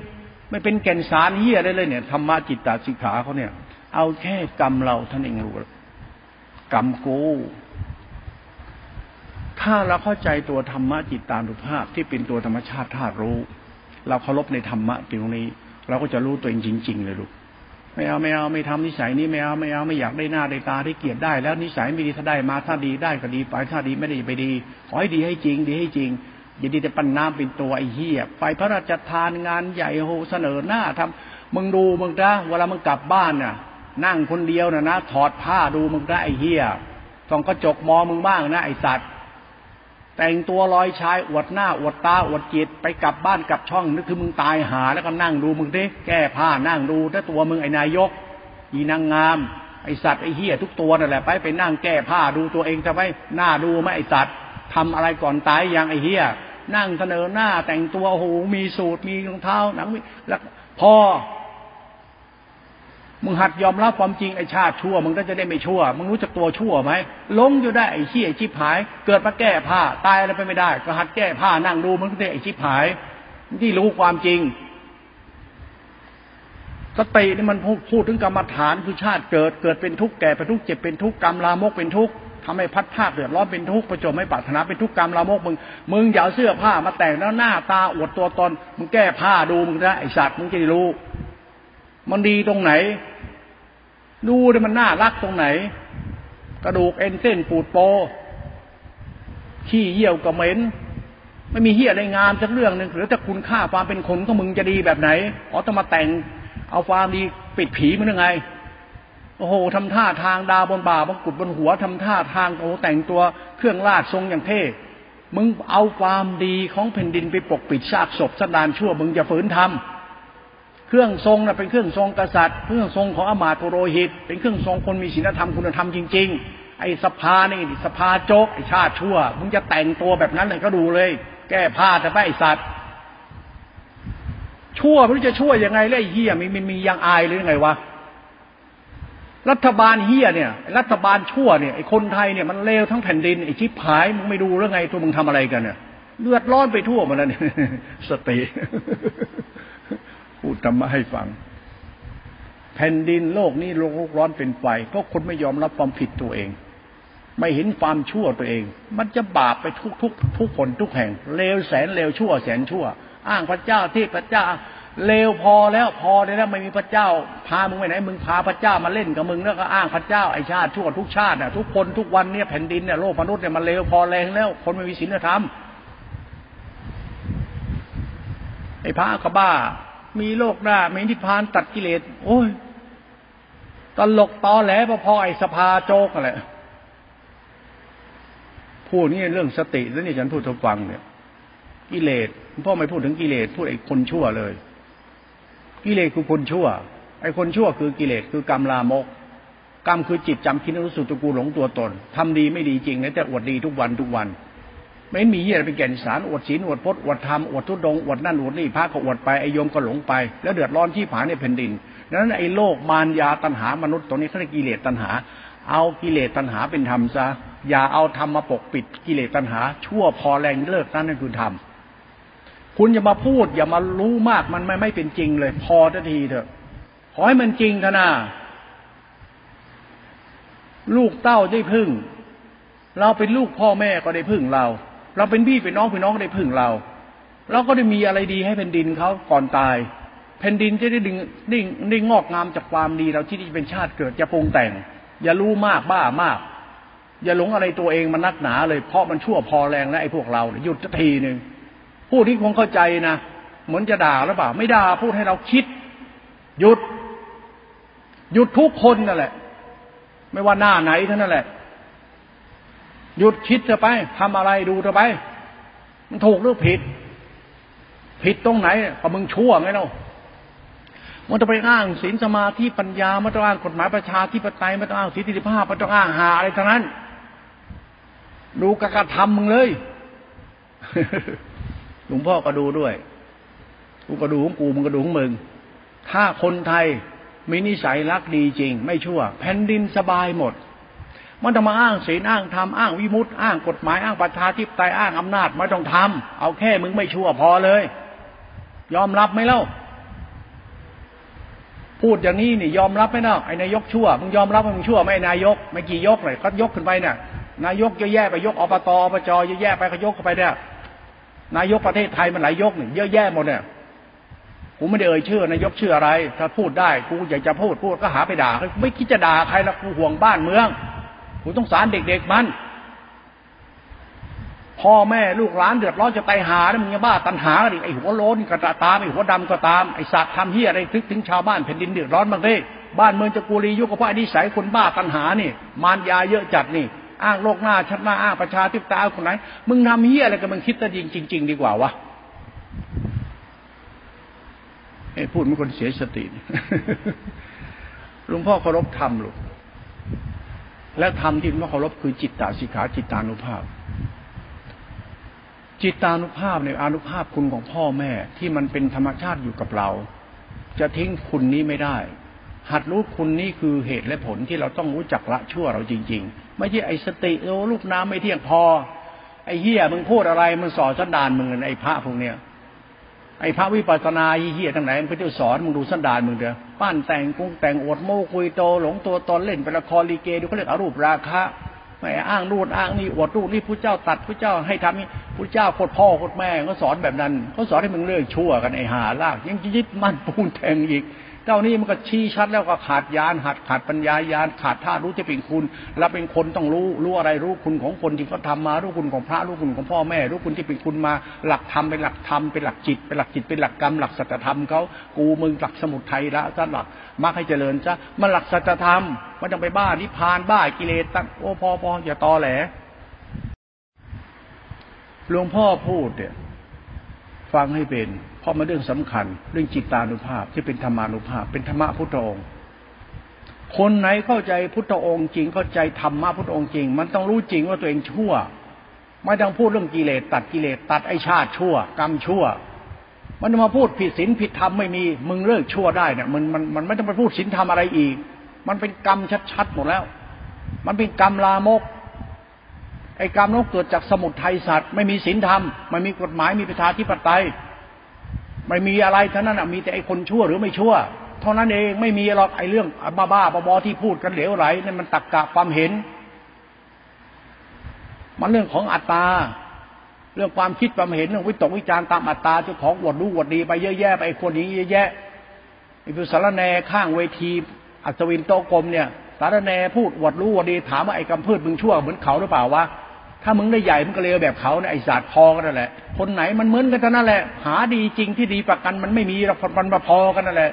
ไม่เป็นแก่นสารเฮียได้เลยเนี่ยธรรมะจิตตาสิกขาเขาเนี่ย เอาแค่กรรมเราท่านเองรู้กรรมกูถ้าเราเข้าใจตัวธรรมะจิตตานุภาพที่เป็นตัวธรรมชาติธาตุรู้ เราเคารพในธรรมะตรงนี้ เราก็จะรู้ตัวเองจริง ๆ เลยลูกไม่เอาไม่เอาไม่ทำนิสัยนี้ไม่เอาไม่เอาไม่อยากได้หน้าได้ตาได้เกียรติได้ แล้วนิสัยไม่ดีถ้าได้มาถ้าดีได้ก็ดีไปถ้าดีไม่ไดีไปดีขอให้ดีให้จริง ดีให้จริง ย่าดีแต่ปั้นน้ำเป็นตัวไอ้เหี้ยไปพระราชทานงานใหญ่โหเสนอหน้าทำมึงดูมึงนะเวลามึงกลับบ้านน่ะ นั่งคนเดียวน่ะนะถอดผ้าดูมึงนะไอ้เหี้ยส่องกระจกมองมึงบ้างนะไอ้สัตว์แต่งตัวลอยชายอวดหน้าอวดตาอวดจิตไปกลับบ้านกลับช่องนึกคือมึงตายหา แล้วก็นั่งดูมึงดิแก้ผ้านั่งดูถ้าตัวมึงไอ้นายก อีนางงาม ไอสัตว์ไอเหี้ยทุกตัวนั่นแหละไปไปนั่งแก้ผ้าดูตัวเองจะไม่หน้าดูไหมไอสัตว์ทำอะไรก่อนตายอย่างไอเหี้ย นั่งเสนอหน้าแต่งตัวโอ้โหมีสูตรมีรองเท้าหนังแล้วพอ มึงหัดยอมรับความจริงไอ้ชาติชั่ว มึงก็จะได้ไม่ชั่ว มึงรู้จักตัวชั่วไหมลงอยู่ได้ไอ้ขี้ไอ้ชิบหาย เกิดมาแก้ผ้าตายอะไรไปไม่ได้ ก็หัดแก้ผ้านั่งดูมึงก็ได้ไอ้ชิบหายที่รู้ความจริงสตินี่มันพูดถึงกรรมฐานคือชาติเกิด เกิดเป็นทุกข์แก่เป็นทุกข์เจ็บเป็นทุกข์กรรมลามกเป็นทุกข์ ทำให้พัดภาคเดือดร้อนเป็นทุกข์ประจบไม่ปรารถนาเป็นทุกข์กรรมลามกมึง มึงอย่าเสื้อผ้ามาแต่งแล้วหน้าตาอวดตัวตน มึงแก้ผ้าดูมึงนะไอสัตว์มึงจะได้รู้ มันดีตรงไหน ดูดิมันน่ารักตรงไหน กระดูกเอ็นเส้นปูดโปขี้เยี่ยวกระเหม็นไม่มีเหี้ยอะไรงามสักเรื่องหนึ่งหรือถ้าคุณค่าความเป็นคนของมึงจะดีแบบไหนอ๋อต้องมาแต่งเอาความดีปิดผีมันยังไง โอ้โหทำท่าทางดาวบนบ่าบังกุดบนหัวทำท่าทางโอ้แต่งตัวเครื่องราชทรงอย่างเท่ มึงเอาความดีของแผ่นดินไปปกปิดซากศพสันดานชั่ว มึงจะฝืนทำเครื่องทรงนะ่ะเป็นเครื่องทรงกษัตริย์ เครื่องทรงของอมาตโรหิต เป็นเครื่องทรงคนมีศีลธรรมคุณธรรมจริง ๆ ไอ้สภานี่สภาโจกไอ้ชาติชั่ว มึงจะแต่งตัวแบบนั้นเลยก็ดูเลย แก้ผ้าจะไปไอ้สัตว์ชั่วไม่รู้จะชั่วยังไงเลยเฮียมีมีมียังอายหรือไงวะ รัฐบาลเฮียเนี่ย รัฐบาลชั่วเนี่ยไอ้คนไทยเนี่ยมันเลวทั้งแผ่นดินไอ้ชิบหายมึงไม่ดูเรื่อไงตัวมึงทำอะไรกันเนี่ยเลือดร้อนไปทั่วหมดแล้วเนี่ยสติพูดธรรมะให้ฟัง แผ่นดินโลกนี้โลกร้อนเป็นไฟเพราะคนไม่ยอมรับความผิดตัวเอง ไม่เห็นความชั่วตัวเอง มันจะบาปไปทุกทุกทุกคนทุกแห่งเลวแสนเลวชั่วแสนชั่ว อ้างพระเจ้าที่พระเจ้า เลวพอแล้วพอได้แล้วไม่มีพระเจ้า พามึงไปไหนมึงพาพระเจ้ามาเล่นกับมึงแล้วก็อ้างพระเจ้าไอชาติทั่วทุกชาติน่ะทุกคนทุกวันเนี่ยแผ่นดินเนี่ยโลกมนุษย์เนี่ยมันเลวพอแรงแล้ว คนไม่มีศีลธรรมไอ้พระกบ้า มีโลกหน้ามีนิพพานตัดกิเลสโอ้ยตลกตอแหลพอไอ้สภาโจกอะไรพูดนี่เรื่องสติแล้วนี่ฉันพูดทุกฟังเนี่ย กิเลสพ่อไม่พูดถึงกิเลสพูดไอ้คนชั่วเลย กิเลสคือคนชั่ว ไอ้คนชั่วคือกิเลสคือกรรมลามก กรรมคือจิตจำคิดรู้สึกตัวกูหลงตัวตนทำดีไม่ดีจริงนะแต่อวดดีทุกวันทุกวัน ไม่มีอะไรเป็นแก่นสารอวดศีลอวดพจน์อวดธรรมอวดทุดงอวดนั่นอวดนี่พระก็อวดไปไอ้โยมก็หลงไป แล้วเดือดร้อนที่ผาในแผ่นดินดังนั้นไอ้โลกมารยาตัณหามนุษย์ตัวนี้เขาเรียกกิเลสตัณหา เอากิเลสตัณหาเป็นธรรมซะอย่าเอาธรรมมาปกปิดกิเลสตัณหา ชั่วพอแรงเลิกนั่นนั่นคือธรรม คุณอย่ามาพูด อย่ามารู้มากมันไม่ไม่เป็นจริงเลย พอทันทีเถอะ ขอให้มันจริงเถอะนะลูกเต้าได้พึ่ง เราเป็นลูกพ่อแม่ก็ได้พึ่งเรา เราเป็นพี่เป็นน้องเป็นน้องก็ได้พึ่งเรา เราก็ได้มีอะไรดีให้แผ่นดินเขาก่อนตาย แผ่นดินจะได้ดึงได้ได้งอกงามจากความดีเราที่จะเป็นชาติเกิดจะปรุงแต่ง อย่ารู้มากบ้ามาก อย่าหลงอะไรตัวเองมันนักหนาเลยเพราะมันชั่วพอแรงแล้วไอ้พวกเราหยุดทีหนึ่ง พูดที่คงเข้าใจนะเหมือนจะด่าหรือเปล่า ไม่ด่าพูดให้เราคิด หยุด หยุดทุกคนนั่นแหละ ไม่ว่าหน้าไหนเท่านั้นแหละ หยุดคิดเถอะไปทำอะไรดูเถอะไป มันถูกหรือผิด ผิดตรงไหนก็มึงชั่วไงเนาะมันจะไปอ้างศีลสมาธิปัญญามันต้องอ้างกฎหมายประชาธิปไตยมันต้องอ้างสิทธิภาพมันต้องอ้างหาอะไรทั้งนั้น ดูกระทำมึงเลย หลวงพ่อก็ดูด้วย กูก็ดูของกูมึงก็ดูของมึง ถ้าคนไทยมีนิสัยรักดีจริง ไม่ชั่ว แผ่นดินสบายหมด มันจะมาอ้างศีลอ้างธรรมอ้างวิมุตติอ้างกฎหมายอ้างประชาธิปไตยอ้างอำนาจไม่ต้องทำเอาแค่มึงไม่ชั่วพอเลย ยอมรับไหมเล่า พูดอย่างนี้นี่ยอมรับไหมเนาะไอ้นายกชั่วมึงยอมรับว่ามึงชั่วไหมนายกไม่กี่ยกเลยก็ยกขึ้นไปเนี่ยนายกเยอะแยะไปยกอบตอบจเยอะแยะไปเขายกเข้าไปเนี่ย นายกประเทศไทยมันหลายยกเนี่ยเยอะแยะหมดเนี่ยกูไม่ได้เอ่ยชื่อนายกชื่ออะไร ถ้าพูดได้กูอยากจะพูดพูดก็หาไปด่าไม่คิดจะด่าใครละกูห่วงบ้านเมืองกูต้องสารเด็กๆมันพ่อแม่ลูกหลานเดือดร้อนจะไปหาแล้วมึงจะบ้าตันหาดิไอหัวโลนก็ตามไอหัวดำก็ตามไอสัตว์ทำเฮียอะไรทึกถึงชาวบ้านแผ่นดินเดือดร้อนบ้างเลยบ้านเมืองจะกูรียุกเพราะอนิสัยคนบ้าตันหานี่ มารยาเยอะจัดนี่ อ้างโลกหน้าชัดหน้าอ้างประชาธิปไตยคนไหน มึงทำเฮี้ยอะไรกันมึงคิดแต่จริงจริงดีกว่าวะไอ้พูดมันคนเสียสติหลวงพ่อเคารพธรรมลูกและธรรมที่หลวงพ่อเคารพคือจิตตาสิกขาจิตตานุภาพ จิตตานุภาพในอนุภาพคุณของพ่อแม่ที่มันเป็นธรรมชาติอยู่กับเรา จะทิ้งคุณนี้ไม่ได้ หัดรู้คุณนี้คือเหตุและผลที่เราต้องรู้จักละชั่วเราจริง ๆ ไม่ใช่ไอ้สติโอ้ลูกน้ำไม่เที่ยงพอ ไอ้เฮียมึงพูดอะไรมันสอนสันดานมึงไอ้พระพวกเนี้ยไอ้พระวิปัสสนาเฮียทั้งไหนมันก็จะสอนมึงดูสันดานมึงเด้อปั้นแต่งกุ้งแต่งอวดโม้คุยโตหลงตัวตอนเล่นเป็นละครลีเกดูเขาเรียกอารูปราคะไม่อ้างรูดอ้างนี่อวดรูดนี่พระเจ้าตัดพระเจ้าให้ทำนี่พระเจ้าโคตรพ่อโคตรแม่ก็สอนแบบนั้นเขาสอนให้มึงเลิกชั่วกันไอ้หาลากยังยึดมั่นปูนแทงอีก เจ้านี้มันก็ชี้ชัดแล้วก็ขาดยานหัดขาดปัญญายานขาดท่ารู้จะเป็นคุณเราเป็นคนต้องรู้รู้อะไรรู้คุณของคนที่เขาทามารู้คุณของพระรู้คุณของพ่อแม่ รู้คุณที่เป็นคุณมา หลักธรรมเป็นหลักธรรมเป็นหลักจิตเป็นหลักจิตเป็นหลักกรรมหลักสัจธรรมเขากูมึงหลักสมุทัยละซะหลักมักให้เจริญซะมันหลักสัจธรรมมันต้องไปบ้านิพานบ้ากิเลสตั้งโอ้พอพออย่าตอแหลหลวงพ่อพูดเนี่ยฟังให้เป็น ราะมันเรื่องสำคัญ เรื่องจิตตานุภาพที่เป็นธรรมานุภาพ เป็นธรรมะพุทธองค์ คนไหนเข้าใจพุทธองค์จริงเข้าใจธรรมะพุทธองค์จริง มันต้องรู้จริงว่าตัวเองชั่ว ไม่ต้องพูดเรื่องกิเลสตัดกิเลสตัดไอชาติชั่ว กรรมชั่ว มันมาพูดผิดศีลผิดธรรมไม่มีมึงเลิกชั่วได้เนี่ยมันมันมันไม่ต้องไปพูดศีลธรรมอะไรอีก มันเป็นกรรมชัดๆหมดแล้ว มันเป็นกรรมลามกไอ้กรรมนั้นเกิดจากสมุทัยสัตว์ไม่มีศีลธรรมไม่มีกฎหมายมีประชาธิปไตย ไม่มีอะไรเท่านั้นมีแต่ไอ้คนชั่วหรือไม่ชั่ว เท่านั้นเองไม่มีหรอกไอ้เรื่องบ้าบ้าบอที่พูดกันเหลวไหลนั่นมันตักกะความเห็น มันเรื่องของอัตตาเรื่องความคิดความเห็นเรื่องวิตกวิจารตามอัตตาเจ้าของวดรู้วดดีไปเยอะแยะไปไอ้คนนี้เยอะแยะไอ้ผู้สารแนข้างเวทีอัศวินโตกรมเนี่ยสารแนพูดวดรู้วดดีถามว่าไอ้กำพืชมึงชั่วเหมือนเขาหรือเปล่าวะ ถ้ามึงได้ใหญ่มึงก็เลวแบบเขาเนี่ยไอ้ศาสตร์พอกันนั่นแหละ คนไหนมันเหมือนกันทั้นแหละ หาดีจริงที่ดีประกันมันไม่มีหรอกมันมาพอกันนั่นแหละ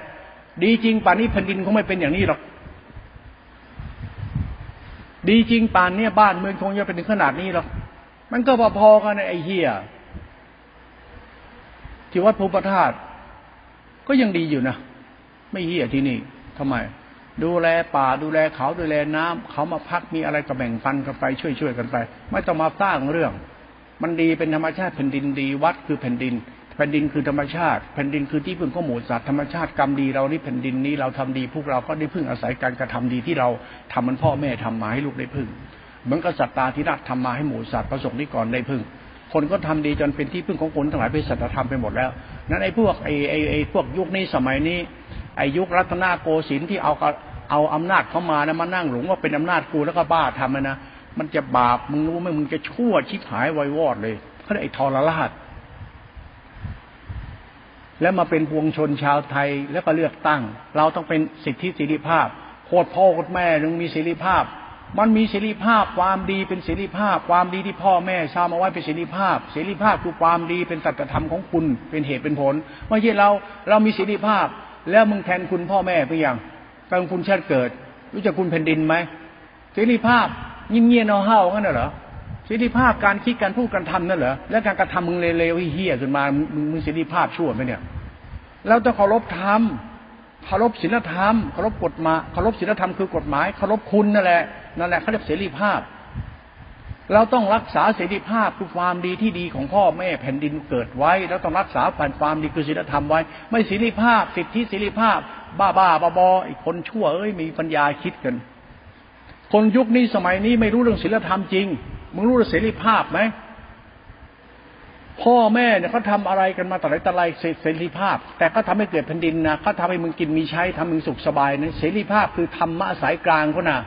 ดีจริงป่านนี้แผ่นดินคงไม่เป็นอย่างนี้หรอก ดีจริงป่านนี้บ้านเมืองคงจะเป็นถึงขนาดนี้หรอก มันก็พอๆกันไอ้เฮียที่วัดภูปธาตุก็ยังดีอยู่นะ ไม่เฮียที่นี่ทำไม ดูแลป่าดูแลเขาดูแลน้ำเขามาพักมีอะไรก็แบ่งปันกันไปช่วยช่วยกันไป ไม่ต้องมาสร้างเรื่อง มันดีเป็นธรรมชาติแผ่นดินดีวัดคือแผ่นดิน แผ่นดินคือธรรมชาติ แผ่นดินคือที่พึ่งของหมูสัตว์ธรรมชาติกรรมดีเรานี่แผ่นดินนี้เราทำดีพวกเราก็ได้พึ่งอาศัยการกระทำดีที่เราทำมันพ่อแม่ทำมาให้ลูกได้พึ่งเหมือนกับสัตตาธิราชทำมาให้หมูสัตว์ประสงค์นิกรได้พึ่งคนก็ทำดีจนเป็นที่พึ่งของคนทั้งหลายเป็นสัตธรรมไปหมดแล้ว นั้นไอ้พวกไอ้ไอ้ไอ้พวกยุคนี้สมัยนี้ ไอ้ยุครัตนโกสินทร์ที่เอาเอาอำนาจเขามานะมานั่งหลงว่าเป็นอำนาจกูแล้วก็บ้าทำนะมันจะบาปมึงรู้ไหมมึงจะชั่วชิบหายไววอดเลยเขาเรียกไอ้ทรราชแล้วมาเป็นพวงชนชาวไทยแล้วก็เลือกตั้ง เราต้องเป็นสิทธิเสริภาพโคตรพ่อโคตรแม่นึงมีเสริภาพ มันมีเสริภาพความดีเป็นเสริภาพ ความดีที่พ่อแม่ชาวมาไว้เป็นเสริภาพ เสริภาพคือความดีเป็นสัจธรรมของคุณเป็นเหตุเป็นผลไม่ใช่เราเรามีเสริภาพ แล้วมึงแทนคุณพ่อแม่ไปยังการคุณชาติเกิด รู้จักคุณแผ่นดินไหมเสรีภาพยิ่งเงียนเอาเห่างั้นเหรอเสรีภาพการคิดการพูดการทำนั่นเหรอแล้วการกระทำมึงเลวๆเฮี้ยขึ้นมามึงมึงเสรีภาพชั่วไหมเนี่ยเราต้องเคารพธรรมเคารพศีลธรรมเคารพกฎหมายเคารพศีลธรรมคือกฎหมายเคารพคุณนั่นแหละนั่นแหละเขาเรียกเสรีภาพ เราต้องรักษาเสรีภาพคือความดีที่ดีของพ่อแม่แผ่นดินเกิดไว้ แล้วต้องรักษาผ่านความดีคือศีลธรรมไว้ ไม่เสรีภาพสิทธิเสรีภาพ บ้าบ้าบอบอไอ้คนชั่วเอ้ยมีปัญญาคิดกัน คนยุคนี้สมัยนี้ไม่รู้เรื่องศีลธรรมจริง มึงรู้เรื่องเสรีภาพไหมพ่อแม่เนี่ยเขาทาอะไรกันมาแต่ไหนแต่ไรเสรีภาพ แต่ก็ทำให้เกิดแผ่นดินนะเขาทาให้มึงกินมีใช้ทำมึงสุขสบายนะเสรีภาพคือธรรมะสายกลางเขานะ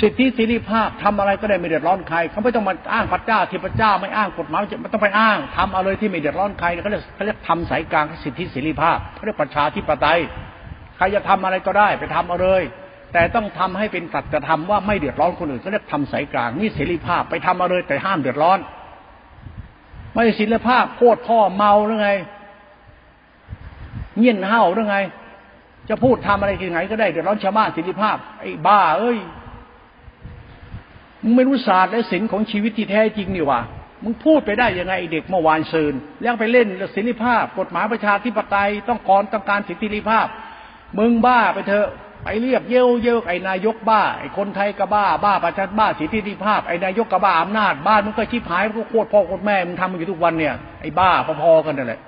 สิทธิเสรีภาพทำอะไรก็ได้ไม่เดือดร้อนใครเขาไม่ต้องมาอ้างพระเจ้าเทพเจ้าไม่อ้างกฎหมายไม่ต้องไปอ้างทำอะไรที่ไม่เดือดร้อนใครเขาเรียกเขาเรียกทำสายกลางสิทธิเสรีภาพเขาเรียกประชาธิปไตยใครจะทำอะไรก็ได้ไปทำเอาเลย แต่ต้องทำให้เป็นสัจธรรมว่าไม่เดือดร้อนคนอื่นเขาเรียกทำสายกลางนี่เสรีภาพไปทำเอาเลยแต่ห้ามเดือดร้อน ไม่ศิลภาพโคตรพ่อเมาหรือไงเงียนเห่าหรือไง จะพูดทำอะไรที่ไหนก็ได้เดือดร้อนชาวบ้านศิลภาพไอ้บ้า เอ้ย มึงไม่รู้ศาสตร์และศิลป์ของชีวิตที่แท้จริงนี่วะมึงพูดไปได้ยังไงเด็กเมื่อวานซืนแล้วไปเล่นศิลภาพ กฎหมายประชาธิปไตยต้องกรต้องการสิทธิภาพ มึงบ้าไปเถอะไปเรียบเย้ยเย้ยไอ้นายกบ้าไอ้คนไทยก็บ้าบ้าประชาบ้าสิทธิภาพไอ้นายกก็บ้าอำนาจบ้านมึงก็ชิบหายมึงก็โคตรพ่อโคตรแม่มึงทำมันอยู่ทุกวันเนี่ยไอ้บ้าพอๆกันนั่นแหละ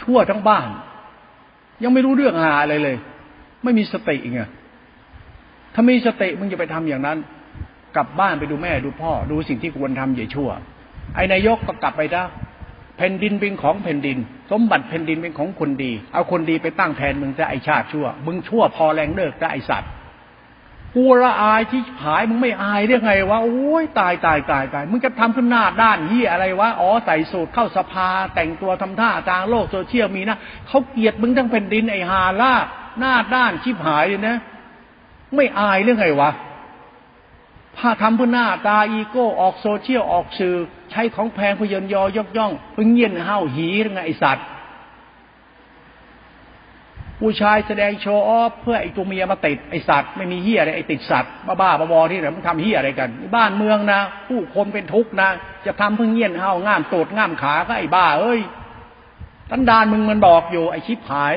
ชั่วทั้งบ้าน ยังไม่รู้เรื่องหาอะไรเลย ไม่มีสติไงถ้ามีสติมึงจะไปทำอย่างนั้น กลับบ้านไปดูแม่ดูพ่อ ดูสิ่งที่ควรทำอย่าชั่ว ไอ้นายกก็กลับไปนะแผ่นดินเป็นของแผ่นดิน สมบัติแผ่นดินเป็นของคนดี เอาคนดีไปตั้งแทนมึงจะไอชาติชั่ว มึงชั่วพอแรงเลิกจะไอสัตว์กูละอายที่หายมึงไม่อายได้ไงวะโอ้ยตายตายตายตายมึงจะทำขึ้นหน้าด้านยี่อะไรวะอ๋อใส่สูตรเข้าสภา แต่งตัวทำท่าทางโลกโซเชียลมีนะเขาเกลียดมึงทั้งแผ่นดินไอฮาล่าหน้าด้านชิบหายเลยนะ ไม่อายเรื่องไงวะ ถ้าทำเพื่อหน้าตาอีโก้ออกโซเชียลออกสื่อ ใช้ของแพงเพื่อยนยอยกย่องเพื่อเงียนห้าวหีหรือไงไอสัตว์ ผู้ชายแสดงโชว์ออฟเพื่อไอตัวเมียมาติดไอสัตว์ไม่มีเฮียอะไรไอติดสัตว์บ้าบ้าบอที่ไหนมึงทำเฮียอะไรกันบ้านเมืองนะ ผู้คนเป็นทุกข์นะ จะทำเพื่อเงียนห้าวง่ามโตดง่ามขาก็ไอบ้าเอ้ยตันดานมึงมันบอกอยู่ไอชิบหาย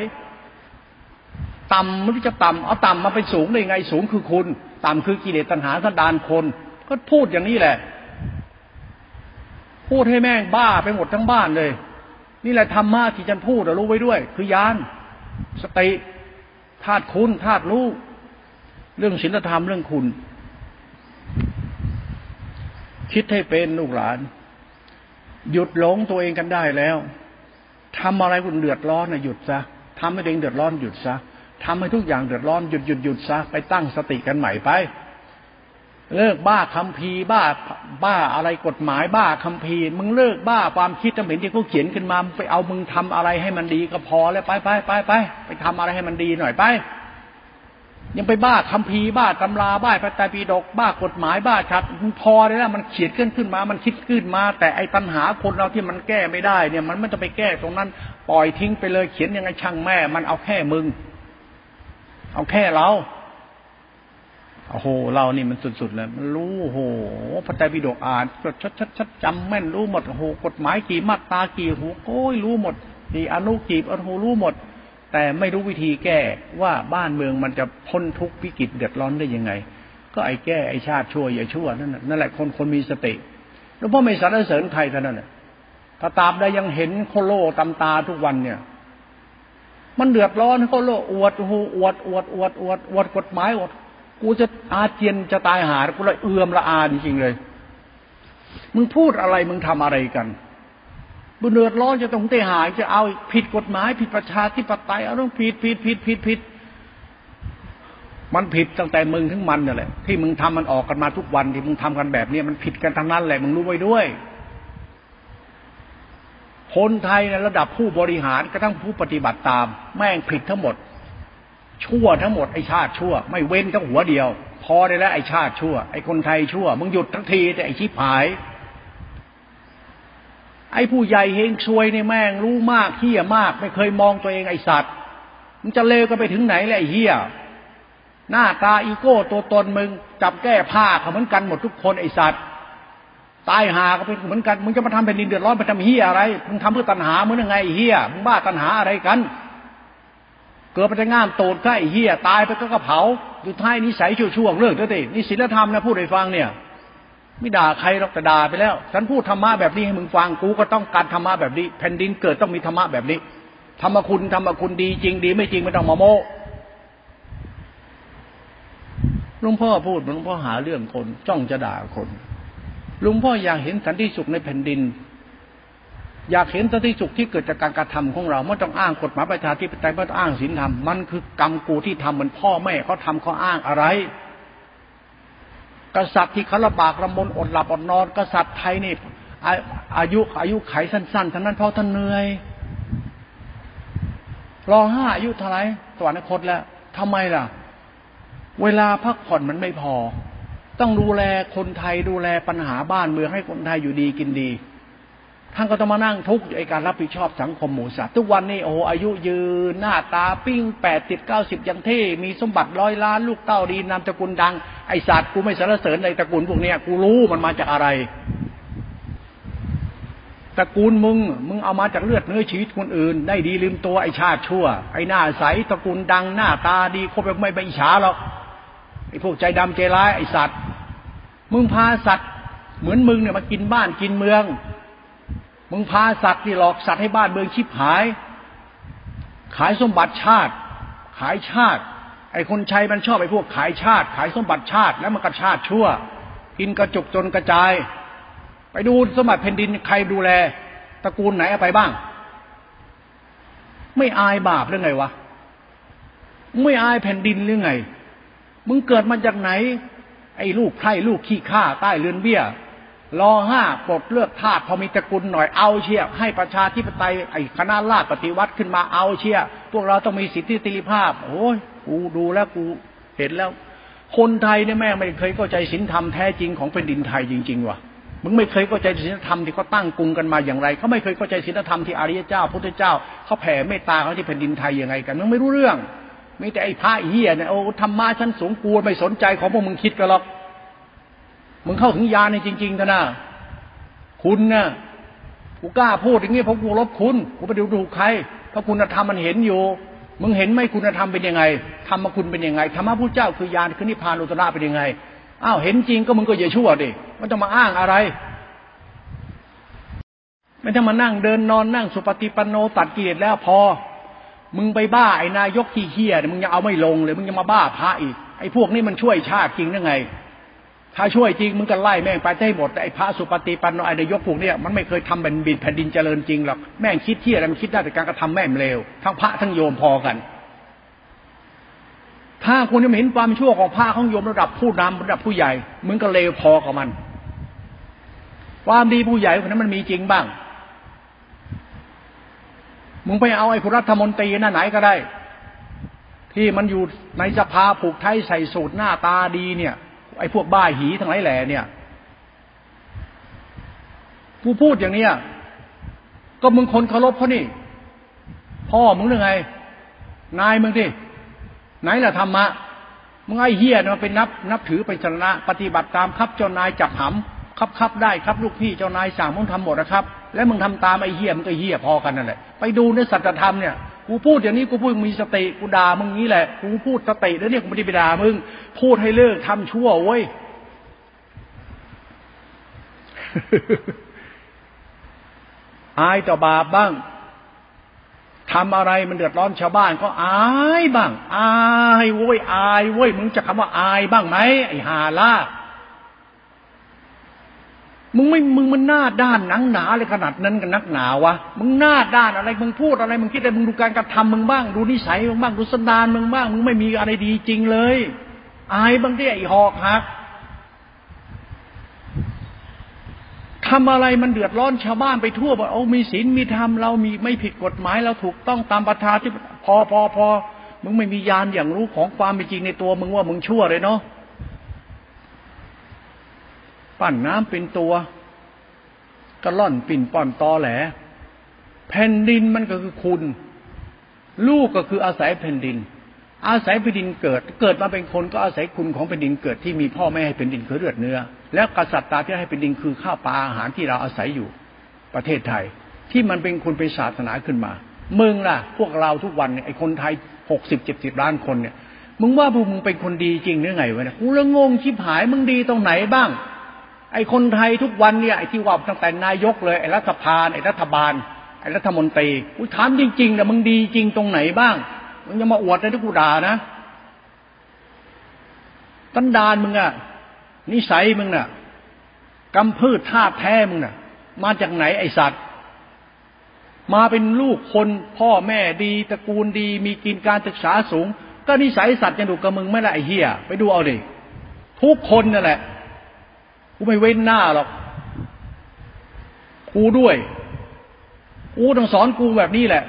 ต่ำมันจะต่ำเอาต่ำมาไปสูงได้ไงสูงคือคุณ ต่ำคือกิเลสตัณหาสันดานคน ก็พูดอย่างนี้แหละ พูดให้แม่งบ้าไปหมดทั้งบ้านเลย นี่แหละธรรมะที่ฉันพูดรู้ไว้ด้วย คือยาน สติธาตุคุณธาตุรู้เรื่องศีลธรรมเรื่องคุณ คิดให้เป็นลูกหลาน หยุดหลงตัวเองกันได้แล้วทำอะไรคุณเดือดร้อนนะหยุดซะทำให้ตัวเองเดือดร้อนหยุดซะ ทำให้ทุกอย่างเดือดร้อนหยุดหยุดหยุดซะไปตั้งสติกันใหม่ไป เลิกบ้าคำพีบ้าบ้าอะไรกฎหมายบ้าคำพีมึงเลิกบ้าความคิดจำเป็นที่เขาเขียนขึ้นมาไปเอามึงทำอะไรให้มันดีก็พอแล้วไปไปไปไปไปทำอะไรให้มันดีหน่อยไป ยังไปบ้าคำพีบ้าตำราบ้าพระไตรปิฎกบ้ากฎหมายบ้าชัดมันพอเลยนะมันเขียนขึ้นขึ้นมา มันคิดขึ้นมา แต่ไอ้ปัญหาคนเราที่มันแก้ไม่ได้เนี่ย มันไม่ต้องไปแก้ตรงนั้น ปล่อยทิ้งไปเลยเขียนยังไงช่างแม่ มันเอาแค่มึง เอาแค่เราโอ้โห เรานี่มันสุดๆเลยมันรู้โอ้โหพระไตรปิฎกอ่านชัดชัดชัดจำแม่นรู้หมดโอ้โหกฎหมายกี่มาตรากี่หูโอ้ยรู้หมดกี่อนุกี่อนุรู้หมด แต่ไม่รู้วิธีแก้ว่าบ้านเมืองมันจะพ้นทุกข์วิกฤตเดือดร้อนได้ยังไง ก็ไอ้แก้ไอ้ชาติชั่วอย่าชั่วนั่นนั่นแหละคนคนมีสติแล้วพ่อไม่สรรเสริญใครเท่านั้นแหละถ้าตามได้ยังเห็นโคโลตำตาทุกวันเนี่ย มันเดือดร้อนเขาโลอวดหูอวดอวดอวดอวดอวดกฎหมายอวดกูจะอาเจียนจะตายหากูเลยเอือมละอาจริงๆเลย มึงพูดอะไรมึงทำอะไรกันบุเดือดร้อนจะต้องเตหายจะเอาผิดกฎหมาย ผิดประชาธิปไตยเอาต้องผิดผิดผิดผิดผิดมันผิดตั้งแต่มึงถึงมันนี่แหละที่มึงทำมันออกกันมาทุกวันที่มึงทำกันแบบนี้มันผิดกันทั้งนั้นแหละมึงรู้ไว้ด้วย คนไทยในระดับผู้บริหารกระทั่งผู้ปฏิบัติตาม แม่งผิดทั้งหมด ชั่วทั้งหมดไอชาติชั่ว ไม่เว้นทั้งหัวเดียว พอได้แล้วไอชาติชั่ว ไอคนไทยชั่วมึงหยุดทั้งทีแต่ไอชิบหาย ไอผู้ใหญ่เฮงซวยในแม่งรู้มากเฮี้ยมาก ไม่เคยมองตัวเองไอสัตว์มึงจะเลวกันไปถึงไหนเลยไอเฮี้ยหน้าตาอีโก้ตัวตนมึงจับแก้ผ้าเขาเหมือนกันหมดทุกคนไอสัตว์ ตายหาก็เป็นเหมือนกันมึงจะมาทำแผ่นดินเดือดร้อนไปทำเฮียอะไรมึงทำเพื่อตัณหามึงยังไงเฮียมึงบ้าตัณหาอะไรกัน เกิดไปจะง่ามโตดใ้เฮียตายไปก็กระเผาอยู่ท้ายนิสัยชั่วๆเลิกเถอะตินี่ศีลธรรมนะพูดให้ฟังเนี่ย ไม่ด่าใครหรอกแต่ด่าไปแล้ว ฉันพูดธรรมะแบบนี้ให้มึงฟังกูก็ต้องการธรรมะแบบนี้ แผ่นดินเกิดต้องมีธรรมะแบบนี้ธรรมคุณธรรมคุณดีจริงดี ไม่จริงไม่ต้องมาโม้หลวงพ่อพูดหลวงพ่อหาเรื่องคน จ้องจะด่าคน ลวงพ่ออยากเห็นสันติสุขในแผ่นดิน อยากเห็นสันติสุขที่เกิดจากการกระทำของเราไม่ต้องอ้างกฎหมายประชาธิปไตยไม่ต้องอ้างศีลธรรมมันคือกรรมกูที่ทำเหมือนพ่อแม่เขาทาเขาอ้างอะไร กษัตริย์ที่เขาลำบากลำบนอดหลับอดนอน กษัตริย์ไทยนี่อายุอายุไขสั้นๆทั้งนั้นเพราะท่านเหนื่อยรอห้าอายุเท่าไรสวรรคตแล้วทำไมล่ะ เวลาพักผ่อนมันไม่พอ ต้องดูแลคนไทยดูแลปัญหาบ้านเมืองให้คนไทยอยู่ดีกินดี ท่านก็ต้องมานั่งทุกข์ในการรับผิดชอบสังคมหมู่สัตว์ทุกวันนี้โอ้อายุยืนหน้าตาปิ้งแปดติดเก้าสิบยังเท่ มีสมบัติร้อยล้าน ลูกเต้าดีนามตระกูลดัง ไอสัตว์กูไม่สรรเสริญในตระกูลพวกเนี้ยกูรู้มันมาจากอะไรตระกูลมึง มึงเอามาจากเลือดเนื้อชีวิตคนอื่น ได้ดีลืมตัวไอชาติชั่ว ไอหน้าใสตระกูลดังหน้าตาดีคบแบบไม่ไปอิจฉาหรอกไอพวกใจดำใจร้ายไอสัตว์ มึงพาสัตว์ เหมือนมึงเนี่ยมากินบ้านกินเมือง มึงพาสัตว์ที่หลอกสัตว์ให้บ้านเมืองชิบหาย ขายสมบัติชาติ ขายชาติ ไอ้คนชัยมันชอบไอ้พวกขายชาติ ขายสมบัติชาติแล้วมันกระชาติชั่ว กินกระจุกจนกระจาย ไปดูสมบัติแผ่นดินใครดูแลตระกูลไหนเอาไปบ้าง ไม่อายบาปหรือไงวะไม่อายแผ่นดินหรือไง มึงเกิดมาจากไหน ไอ้ลูกไพร่ลูกขี้ข้าใต้เรือนเบี้ยรอห้าปลดเลือกทาสพอมีตระกูลหน่อยเอาเชียให้ประชาธิปไตยไอ้คณะราษฎรปฏิวัติขึ้นมาเอาเชียพวกเราต้องมีสิทธิเสรีภาพโอ้ยกูดูแล้วกูเห็นแล้ว คนไทยเนี่ยแม่ไม่เคยเข้าใจศีลธรรมแท้จริงของแผ่นดินไทยจริงๆว่ะมึงไม่เคยเข้าใจศีลธรรมที่เขาตั้งกรุงกันมาอย่างไรเขาไม่เคยเข้าใจศีลธรรมที่อริยเจ้า พุทธเจ้าเขาแผ่เมตตาเขาที่แผ่นดินไทยยังไงกันมึงไม่รู้เรื่อง มีแต่ไอ้พระเฮียเนี่ยโอ้ธรรมะชั้นสูงกูไม่สนใจของพวกมึงคิดกันหรอกมึงเข้าถึงญาในจริงๆนะนะคุณนะ่ะกูกล้าพูดอย่างนี้เพราะกูลบคุณกูไปดูถูกใครเพราะคุณธรรมมันเห็นอยู่มึงเห็นไหมคุณธรรมเป็นยังไงธรรมคุณเป็นยังไงธรรมะพุทธเจ้าคือญาณคือนิพพานอุตระเป็นยังไงอ้าวเห็นจริงก็มึงก็อย่าชั่วดิมันจะมาอ้างอะไร ไม่ต้องมานั่งเดินนอนนั่งสุปฏิปันโนตัดกิเลสแล้วพอ มึงไปบ้าไอ้นายกที่เฮียมึงยังเอาไม่ลงเลยมึงยังมาบ้าพระอีกไอ้พวกนี้มันช่วยชาติจริงได้ไง ถ้าช่วยจริงมึงก็ไล่แม่งไปได้หมดไอ้พระสุปฏิปันโนไอ้นายกพวกนี้มันไม่เคยทำเป็นบินแผ่นดินเจริญจริงหรอกแม่งคิดเที่ยอะไรมันคิดได้แต่การกระทำแม่งเลวทั้งพระทั้งโยมพอกัน ถ้าคุณจะเห็นความชั่วของพระของโยมระดับผู้นำระดับผู้ใหญ่มึงก็เลวพอกับมัน ความดีผู้ใหญ่คนนั้นมันมีจริงบ้าง มึงไปเอาไอ้ผู้รัฐมนตรีนั่นไหนก็ได้ ที่มันอยู่ในสภาผูกไทยใส่สูตรหน้าตาดีเนี่ย ไอ้พวกบ้าหีทั้งหลายแหล่เนี่ยกูพูดอย่างเนี้ยก็มึงคนเคารพเขานี่ พ่อมึงหรือไง นายมึงที่ไหนล่ะธรรมะมึงไอ้เฮียมันเป็นนับ นับถือเป็นชนะปฏิบัติตามครับเจ้านายจับหำครับครับได้ครับลูกพี่เจ้านายสั่งมึงทำหมดนะครับ แล้วมึงทำตามไอ้เหี้ยมึงก็เหี้ยพอกันนั่นแหละไปดูในสัจธรรมเนี่ยกูพูดอย่างนี้กูพูดมีสติกูด่ามึงนี้แหละกูพูดสติแล้วเนี่ยกูไม่ได้ไปด่ามึง พูดให้เลิกทำชั่วเว้ยอายต่อบาปบ้างทำอะไรมันเดือดร้อนชาวบ้านก็อายบ้าง อายเว้ยอายเว้ยมึงจะคำว่าอายบ้างไหมไอ้ฮาล่า มึงไม่มึงมันหน้าด้านหนังหนาเลยขนาดนั้นกันนักหนาวะมึงหน้าด้านอะไรมึงพูดอะไรมึงคิดอะไรมึงดูการกระทำมึงบ้าง ดูนิสัยมึงบ้างดูสันดานมึงบ้าง มึงไม่มีอะไรดีจริงเลย อายบางที่ไอ้หอกหักทำอะไรมันเดือดร้อนชาวบ้านไปทั่วบอกโอ้มีศีลมีธรรมเรามีไม่ผิดกฎหมายเราถูกต้องตามประทาที่พอพอพอมึงไม่มียานอย่างรู้ของความเป็นจริงในตัวมึงว่ามึงชั่วเลยเนาะ ปั้นน้ำเป็นตัวกระล่อนปิ่นป่อนตอแหล แผ่นดินมันก็คือคุณ ลูกก็คืออาศัยแผ่นดิน อาศัยแผ่นดินเกิด เกิดมาเป็นคนก็อาศัยคุณของแผ่นดินเกิดที่มีพ่อแม่ให้แผ่นดินคือเลือดเนื้อ แล้วกษัตริย์ตาที่ให้แผ่นดินคือข้าวปลาอาหารที่เราอาศัยอยู่ประเทศไทย ที่มันเป็นคุณเป็นศาสนาขึ้นมามึงล่ะ พวกเราทุกวันเนี่ยไอ้คนไทยหกสิบเจ็ดสิบล้านคนเนี่ยมึงว่าพวกมึงเป็นคนดีจริงหรือไงวะเนี่ยกูละงงชิบหายมึงดีตรงไหนบ้าง ไอ้คนไทยทุกวันเนี่ยไอ้ที่ว่าตั้งแต่นายกเลยไอ้รัฐบาลไอ้รัฐบาลไอ้รัฐมนตรีกูถามจริงๆนะมึงดีจริงตรงไหนบ้างมึงจะมาอวดในทุกกูด่านะตันดานมึงอะนิสัยมึงน่ะกำพืชธาแท้มึงน่ะ มาจากไหนไอสัตว์ มาเป็นลูกคนพ่อแม่ดีตระกูลดี มีกินการศึกษาสูง ก็นิสัยสัตว์จะดูกับมึงไม่ละไอเฮียไปดูเอาดิทุกคนนั่นแหละ กูไม่เว้นหน้าหรอก กูด้วย กูต้องสอนกูแบบนี้แหละ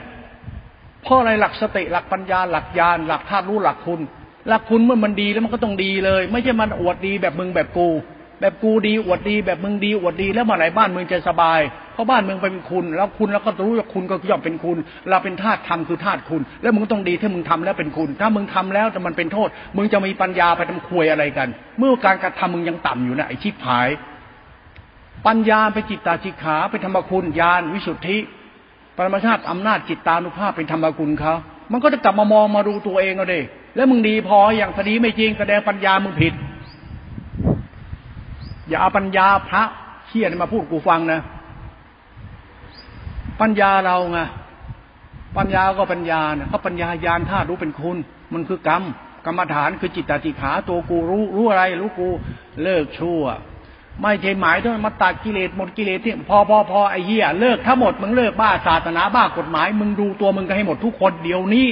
เพราะอะไรหลักสติหลักปัญญา หลักญาณหลักธาตุรู้หลักคุณ หลักคุณเมื่อมันดีแล้วมันก็ต้องดีเลย ไม่ใช่มันอวดดีแบบมึงแบบกู แบบกูดีอวดดี แบบมึงดีอวดดีแล้วมาไหนบ้านมึงจะสบาย เพราะบ้านมึงเป็นคุณ แล้วคุณแล้วก็รู้ว่าคุณก็ย่อมเป็นคุณ เราเป็นธาตุธรรมคือธาตุคุณ แล้วมึงต้องดีถ้ามึงทำแล้วเป็นคุณ ถ้ามึงทำแล้วแต่มันเป็นโทษ มึงจะมีปัญญาไปทำควยอะไรกัน เมื่อการกระทำมึงยังต่ำอยู่นะไอ้ชิบหาย ปัญญาไปจิตตาจิขาไปธรรมคุณญาณวิสุทธิปรมาชาติอำนาจจิตตานุภาพเป็นธรรมคุณเขา มันก็จะกลับมามองมาดูตัวเองเอาดิแล้วมึงดีพออย่างคดีไม่จริงแสดงปัญญามึงผิด อย่าเอาปัญญาพระเชี่ยนมาพูดกูฟังนะ ปัญญาเราไงปัญญาก็ปัญญาเนี่ยเขาปัญญายานธาตุรู้เป็นคุณ มันคือกรรม กรรมฐานคือจิตตติขาตัวกูรู้รู้อะไร รู้กูเลิกชั่ว ไม่ใช่หมายถึงมาตัดกิเลสหมดกิเลสที่พอพอพอไอ้เหี้ยเลิกทั้งหมดมึงเลิกบ้าศาสนาบ้ากฎหมาย มึงดูตัวมึงก็ให้หมดทุกคนเดี๋ยวนี้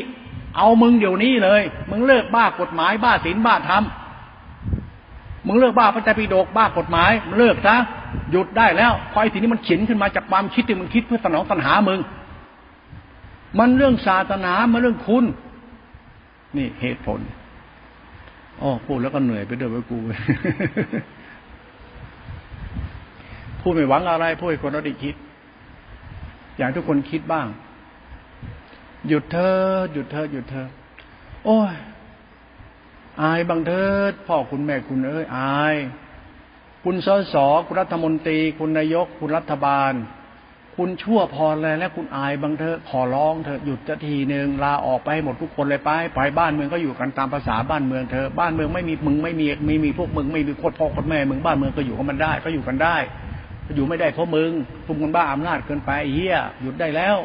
เอามึงเดี๋ยวนี้เลย มึงเลิกบ้ากฎหมายบ้าศีลบ้าธรรม มึงเลิกบ้าพระเจ้าปิฎกบ้ากฎหมายมึงเลิกซะหยุดได้แล้วพอไอ้สิ่งนี้มันเขียนขึ้นมาจากความคิดที่มึงคิดเพื่อสนองตัณหามึง มันเรื่องศาสนามันเรื่องคุณ นี่เหตุผลอ๋อพูดแล้วก็เหนื่อยไปด้วยไปกูพูดไม่หวังอะไรพูดให้คนเราได้คิด อย่างทุกคนคิดบ้าง หยุดเธอหยุดเธอหยุดเธอโอ้ย อายบางเถิด พ่อคุณแม่คุณเอ้ยอาย คุณสสคุณรัฐมนตรี คุณนายก คุณรัฐบาล คุณชั่วพอแล้วและคุณอายบางเธอขอร้องเธอหยุดจะทีหนึ่งลาออกไปหมดทุกคนเลยไปไปบ้านเมืองก็อยู่กันตามภาษาบ้านเมืองเธอบ้านเมืองไม่มีมึงไม่มีไม่มีพวกมึงไม่มีโคตรพ่อโคตรแม่มึงบ้านเมืองก็อยู่กันมันได้ ก็อยู่กันได้อยู่ไม่ได้เพราะมึงทุ่มกันบ้าอำนาจเกินไปเฮียหยุดได้แล้ว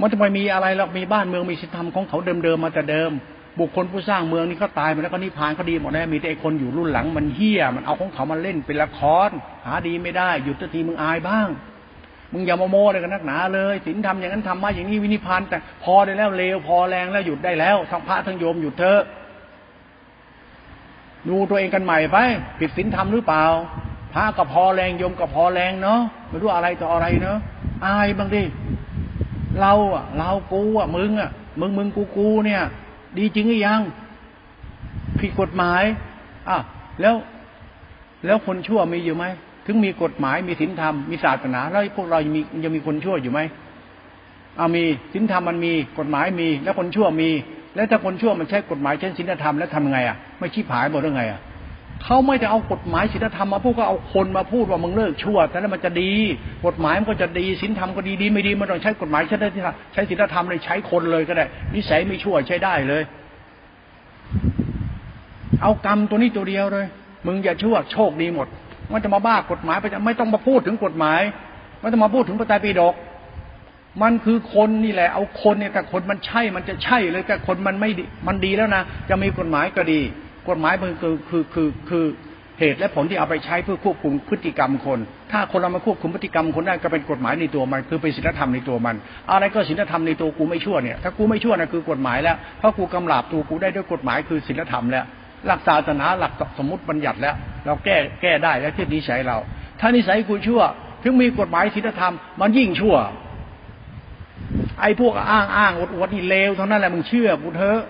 มันจะไปมีอะไรหรอกมีบ้านเมืองมีสิทธิธรรมของเขาเดิมๆมาแต่เดิม บุคคลผู้สร้างเมืองนี่ก็ตายไปแล้วก็นิพพานก็ดีหมดแล้วมีแต่คนอยู่รุ่นหลังมันเฮี้ยมันเอาของเขามาเล่นเป็นละคร หาดีไม่ได้หยุดทีมึงอายบ้าง มึงอย่ามาโม้เลยกันนักหนาเลยศีลธรรมอย่างนั้นทำมาอย่างนี้วินิพานแต่พอได้แล้วเลวพอแรงแล้วหยุดได้แล้วทั้งพระทั้งโยมหยุดเถอะดูตัวเองกันใหม่ไปผิดศีลธรรมหรือเปล่าพระก็พอแรงโยมก็พอแรงเนาะไม่รู้อะไรต่ออะไรเนาะอายบ้างดิเราอะ เรากูอะมึงอะมึงมึงกูกูเนี่ย ดีจริงหรือยัง ผิดกฎหมายอะแล้วแล้วคนชั่วมีอยู่ไหม ถึงมีกฎหมายมีศีลธรรมมีศาสนา แล้วพวกเรายังมียังมีคนชั่วอยู่ไหมเอามีศีลธรรมมันมีกฎหมายมี แล้วคนชั่วมี แล้วถ้าคนชั่วมันใช้กฎหมายใช้ศีลธรรมแล้วทำไงอะไม่ชี้ผายหมดหรือไงอะ เขาไม่ได้เอากฎหมายศีลธรรมมาพูดก็เอาคนมาพูดว่ามึงเลิกชั่วแต่แล้วมันจะดี กฎหมายมันก็จะดีศีลธรรมก็ดีดีไม่ดีมันต้องใช้กฎหมายใช้ได้ใช้ศีลธรรมเลยใช้คนเลยก็ได้ นิสัยไม่ชั่วใช้ได้เลย เอากรรมตัวนี้ตัวเดียวเลย มึงอย่าชั่วโชคดีหมดมันจะมาบ้ากฎหมายไปจะไม่ต้องมาพูดถึงกฎหมายไม่ต้องมาพูดถึงพระไตรปิฎกมันคือคนนี่แหละ เอาคนเนี่ยแต่คนมันใช่มันจะใช่เลยแต่คนมันไม่ดีมันดีแล้วนะจะมีกฎหมายก็ดี กฎหมายมันคือคือคือคือเหตุและผลที่เอาไปใช้เพื่อควบคุมพฤติกรรมคน ถ้าคนเรามาควบคุมพฤติกรรมคนได้ก็เป็นกฎหมายในตัวมัน คือเป็นศีลธรรมในตัวมัน อะไรก็ศีลธรรมในตัวกูไม่ชั่วเนี่ย ถ้ากูไม่ชั่วนะคือกฎหมายแล้ว เพราะกูกำลาบตัวกูได้ด้วยกฎหมายคือศีลธรรมแล้ว หลักศาสนาหลักสมมติบัญญัติแล้ว เราแก้แก้ได้แล้วที่นิสัยเรา ถ้านิสัยกูชั่ว ถึงมีกฎหมายศีลธรรมมันยิ่งชั่ว ไอ้พวกอ้างอ้างอดอวดนี่เลวเท่านั้นแหละมึงเชื่อกูเถอะ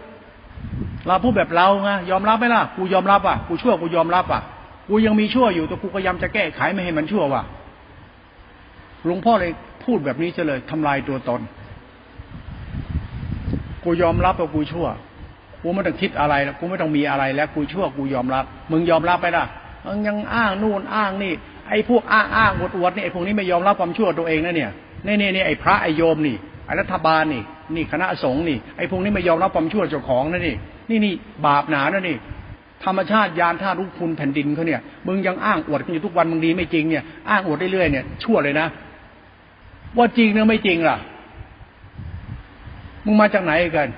เราพูดแบบเราไงยอมรับไหมล่ะกูยอมรับอะกูชั่วกูยอมรับอะกูยังมีชั่วอยู่แต่กูพยายามจะแก้ไขไม่ให้มันชั่วว่ะหลวงพ่อเลยพูดแบบนี้เลยทำลายตัวตน กูยอมรับว่ากูชั่ว กูไม่ต้องคิดอะไรแล้วกูไม่ต้องมีอะไรแล้วกูชั่วกูยอมรับ มึงยอมรับไปล่ะมึงยังอ้างนู่นอ้างนี่ ไอ้พวกอ้างอ้างอวดอวดนี่ไอ้พวกนี้ไม่ยอมรับความชั่วตัวเองนะเนี่ยนี่นี่นี่ไอ้พระไอ้โยมนี่ไอ้รัฐบาลนี่ นี่คณะสงฆ์นี่ไอ้พวกนี้ไม่ยอมรับความชั่วเจ้าของนะนี่นี่นี่บาปหนานะนี่ ธรรมชาติยานท่ารู้คุณแผ่นดินเขาเนี่ยมึงยังอ้างอวดกันอยู่ทุกวันมึงดีไม่จริงเนี่ยอ้างอวดเรื่อยๆเนี่ยชั่วเลยนะ ว่าจริงเนือไม่จริงล่ะมึงมาจากไหนกัน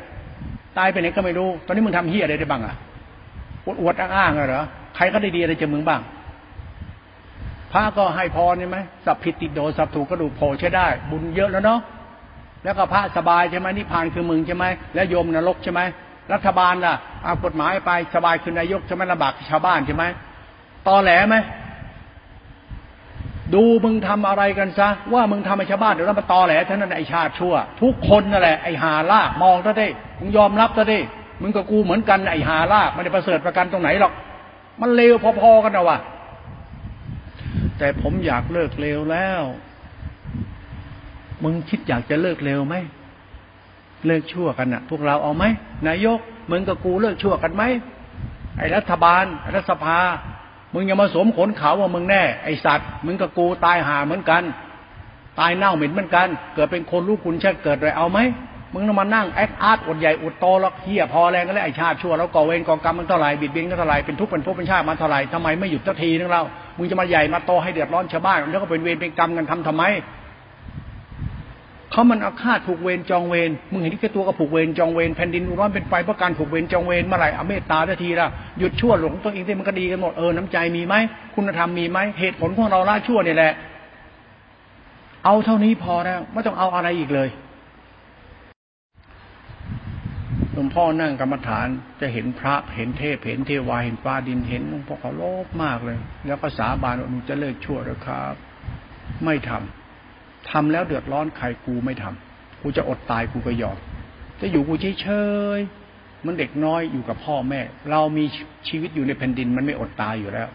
ตายไปไหนก็ไม่รู้ ตอนนี้มึงทำเฮียอะไรได้บ้างอะอวดอ้างๆเหรอใครก็ได้ดีอะไรจากมึงบ้างพระก็ให้พรใช่ไหมสัพพิติโดสัพถูกกระดูกโผล่ใช้ได้ บุญเยอะแล้วเนาะ แล้วก็พระสบายใช่ไหมนิพพานคือมึงใช่ไหมแล้วโยมนรกใช่ไหมรัฐบาลล่ะเอากฎหมายไปสบายคือนายกใช่ไหมลำบากชาวบ้านใช่ไหมตอแหลไหมดูมึงทำอะไรกันซะ ว่ามึงทำให้ชาวบ้านเดี๋ยวเรามาตอแหลท่านั้นไอชาติชั่ว ทุกคนนั่นแหละไอหาล่ามองซะดิมึงยอมรับซะดิมึงกับกูเหมือนกันไอหาล่าไม่ได้ประเสริฐประกันตรงไหนหรอก มันเลวพอๆกันนะวะแต่ผมอยากเลิกเลวแล้ว มึงคิดอยากจะเลิกเร็วไหมเลิกชั่วกันนะพวกเราเอาไหมนายกมึงกับกูเลิกชั่วกันไหมไอ้รัฐบาลรัฐสภา มึงอย่ามาสมขนเขาว่ามึงแน่ ไอสัตว์ มึงกับกูตายหาเหมือนกัน ตายเน่าเหม็นเหมือนกัน เกิดเป็นคนลูกคุณชาติเกิดเลยเอาไหมมึงต้องมานั่งแอคอาร์ตอดใหญ่อดโตแล้วเฮียพอแรงก็แล้วไอชาติชั่วแล้วก่อเวรก่อกรรมมันเท่าไหร่บิดเบี้ยนเท่าไหร่เป็นทุกข์เป็นภพเป็นชาติมาเท่าไหร่ทำไมไม่หยุดสักทีนึงเรา มึงจะมาใหญ่มาโตให้เดือดร้อนชาวบ้านแล้วก็เป็นเวรเป็นกรรมกันทำทำไม เขามันอาฆาตผูกเวรจองเวรมึงเห็นที่แค่ตัวก็ผูกเวรจองเวรแผ่นดินร้อนเป็นไฟเพราะการผูกเวรจองเวรเมื่อไหร่เอาเมตตาทีละหยุดชั่วหลงตัวเองที่มันก็ดีกันหมดเออน้ำใจมีไหมคุณธรรมมีไหมเหตุผลของเราละชั่วเนี่ยแหละ เอาเท่านี้พอแล้วไม่ต้องเอาอะไรอีกเลยหลวงพ่อนั่งกรรมฐานจะเห็นพระเห็นเทพเห็นเทวาเห็นฟ้าดินเห็นหลวงพ่อเขาโลภมากเลย แล้วก็สาบานว่าหนูจะเลิกชั่วแล้วครับ ไม่ทำ ทำแล้วเดือดร้อนใครกูไม่ทำกูจะอดตายกูก็ยอม จะอยู่กูเฉยๆมันเด็กน้อยอยู่กับพ่อแม่ เรามีชีวิตอยู่ในแผ่นดินมันไม่อดตายอยู่แล้ว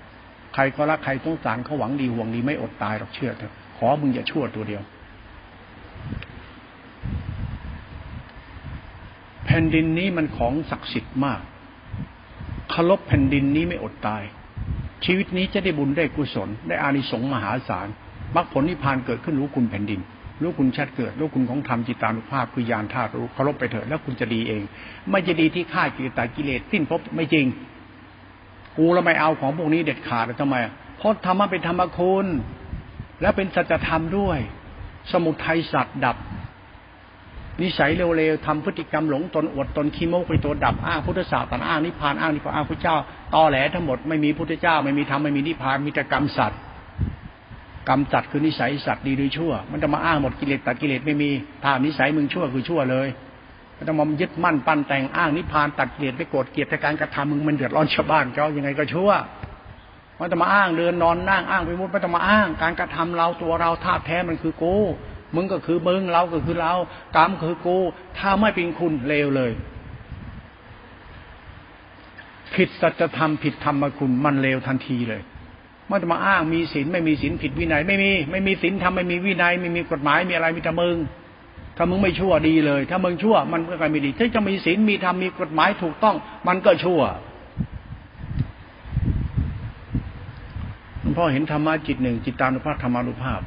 ใครก็รักใครต้องสารเขาหวังดีห่วงดีไม่อดตายหรอกเชื่อเถอะขอมึงอย่าชั่วตัวเดียว แผ่นดินนี้มันของศักดิ์สิทธิ์มากเคารพแผ่นดินนี้ไม่อดตาย ชีวิตนี้จะได้บุญได้กุศล ได้อานิสงส์มหาศาล มรรคผลนิพพานเกิดขึ้นรู้คุณแผ่นดินรู้คุณชัดเกิดรู้คุณของธรรมจิตานุภาพคือยานธาตุรู้เคารพไปเถิดแล้วคุณจะดีเอง ไม่จะดีที่ฆ่ากิเลสตากิเลสสิ้นภพไม่จริงกูแล้วไม่เอาของพวกนี้เด็ดขาดทำไมเพราะธรรมะเป็นธรรมคุณ และเป็นสัจธรรมด้วย สมุทัยสัตว์ดับ นิสัยเร็วๆทำพฤติกรรมหลงตนอวดตนขี้โมกไปตัวดับอ้างพุทธศาสนาอ้างนิพพานอ้างนิพพานอ้างพระเจ้าตอแหลทั้งหมดไม่มีพุทธเจ้าไม่มีธรรมไม่มีนิพพานมีแต่กรรมสัตว์ กรรมจัดคือนิสัยสัตว์ดีหรือชั่ว มันจะมาอ้างหมดกิเลสตัดกิเลสไม่มีถ้านิสัยมึงชั่วคือชั่วเลยมันจะมายึดมั่นปั้นแต่งอ้างนิพพานตัดกิเลสไปโกรธเกลียดแต่การกระทำมึงมันเดือดร้อนชาวบ้านเขายังไงก็ชั่วมันจะมาอ้างเดินนอนนั่งอ้างไปมุดมันจะมาอ้าง การกระทำเราตัวเราธาตุแท้มันคือกูมึงก็คือมึงเราก็คือเรากรรมคือกูถ้าไม่เป็นคุณเลวเลย ผิดสัจธรรมผิดธรรมคุณมันเลวทันทีเลย ไม่ต้องมาอ้างมีศีลไม่มีศีลผิดวินัยไม่มี ไม่มีศีลทำไม่มีวินัย ไม่มีกฎหมายมีอะไรมีแต่มึงถ้ามึงไม่ชั่วดีเลย ถ้ามึงชั่วมันก็ไม่ดีถ้าจะมีศีลมีธรรมมีกฎหมายถูกต้อง มันก็ชั่วหลวงพ่อเห็นธรรมะจิตหนึ่งจิตตานุภาพธรรมานุภาพ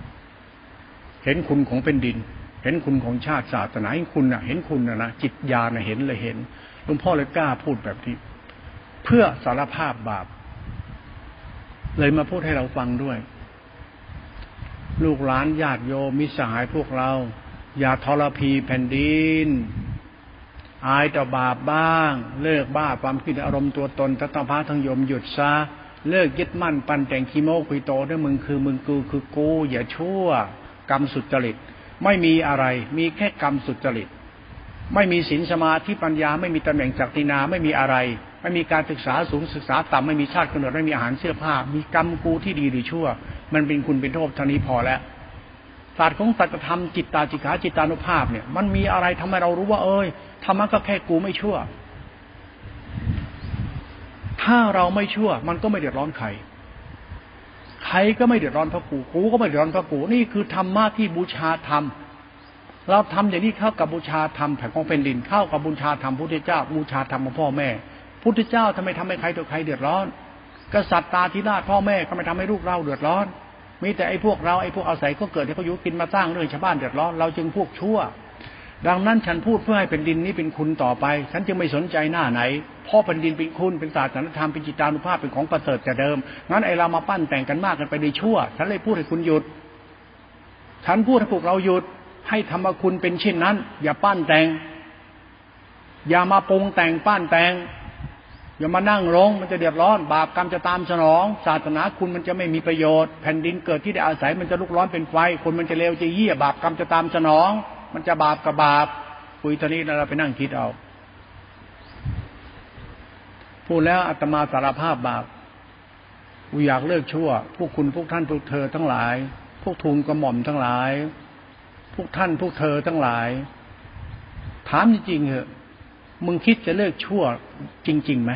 เห็นคุณของเป็นดิน เห็นคุณของชาติศาสนาเห็นคุณนะเห็นคุณนะนะจิตญาณเห็นเลยเห็นหลวงพ่อเลยกล้าพูดแบบนี้ เพื่อสารภาพบาป เลยมาพูดให้เราฟังด้วย ลูกหลานญาติโยมมิสหายพวกเรา อย่าทรพีแผ่นดิน อายต่อบาปบ้าง เลิกบ้าความคิดอารมณ์ตัวตนทัตพาทั้งโยมหยุดซะเลิกยึดมั่นปันแต่งคีโมคุยโตด้วยมึงคือมึงกูคือกู อย่าชั่ว กรรมสุจริต ไม่มีอะไร มีแค่กรรมสุจริต ไม่มีศีลสมาธิปัญญาไม่มีตำแหน่งจักตินาไม่มีอะไร ไม่มีการศึกษาสูงศึกษาต่ำไม่มีชาติกำเนิดไม่มีอาหารเสื้อผ้า มีกรรมกูที่ดีหรือชั่ว มันเป็นคุณเป็นโทษเท่านี้พอแล้วศาสตร์ของสัจธรรมจิตตาจิขาจิตานุภาพเนี่ย มันมีอะไรทำให้เรารู้ว่า เอ้ยธรรมะก็แค่กูไม่ชั่ว ถ้าเราไม่ชั่ว มันก็ไม่เดือดร้อนใครใครก็ไม่เดือดร้อนพระกูกูก็ไม่เดือดร้อนพระกูนี่คือธรรมะที่บูชาธรรมเราทำอย่างนี้เข้ากับบูชาธรรมแผ่ของเป็นดินเข้ากับบูชาธรรมพุทธเจ้าบูชาธรรมของพ่อแม่ พุทธเจ้าทำไมทำให้ใครตัวใครเดือดร้อน กษัตริย์ตาธิราชพ่อแม่ก็ไมทำให้ลูกเราเดือดร้อน มีแต่ไอ้พวกเราไอ้พวกอาศัยก็เกิดที่เขาอยู่กินมาสร้างเรื่องชาวบ้านเดือดร้อนเราจึงพวกชั่ว ดังนั้นฉันพูดเพื่อให้แผ่นดินนี้เป็นคุณต่อไป ฉันจึงไม่สนใจหน้าไหนพราะแผ่นดินเป็นคุณเป็นศาสนธรรมเป็นจิตานุภาพเป็นของประเสริฐแต่เดิมงั้นไอเรามาปั้นแต่งกันมากกันไปในชั่ว ฉันเลยพูดให้คุณหยุด ฉันพูดให้พวกเราหยุดให้ธรรมคุณเป็นเช่นนั้น อย่าปั้นแต่ง อย่ามาปรุงแต่งปั้นแต่ง อย่ามานั่งร้องมันจะเดือดร้อน บาปกรรมจะตามสนอง ศาสนาคุณมันจะไม่มีประโยชน์ แผ่นดินเกิดที่ได้อาศัยมันจะลุกร้อนเป็นไฟ คนมันจะเลวจะเยี่ยบาปกรรมจะตามสนอง มันจะบาปกับบาปคุยตอนนี้เราไปนั่งคิดเอาพูดแล้วอาตมาสารภาพบาปกูอยากเลิกชั่ว พวกคุณพวกท่านพวกเธอทั้งหลาย พวกทูลกระหม่อมทั้งหลาย พวกท่านพวกเธอทั้งหลาย ถามจริงๆเหอะ มึงคิดจะเลิกชั่วจริงๆไหม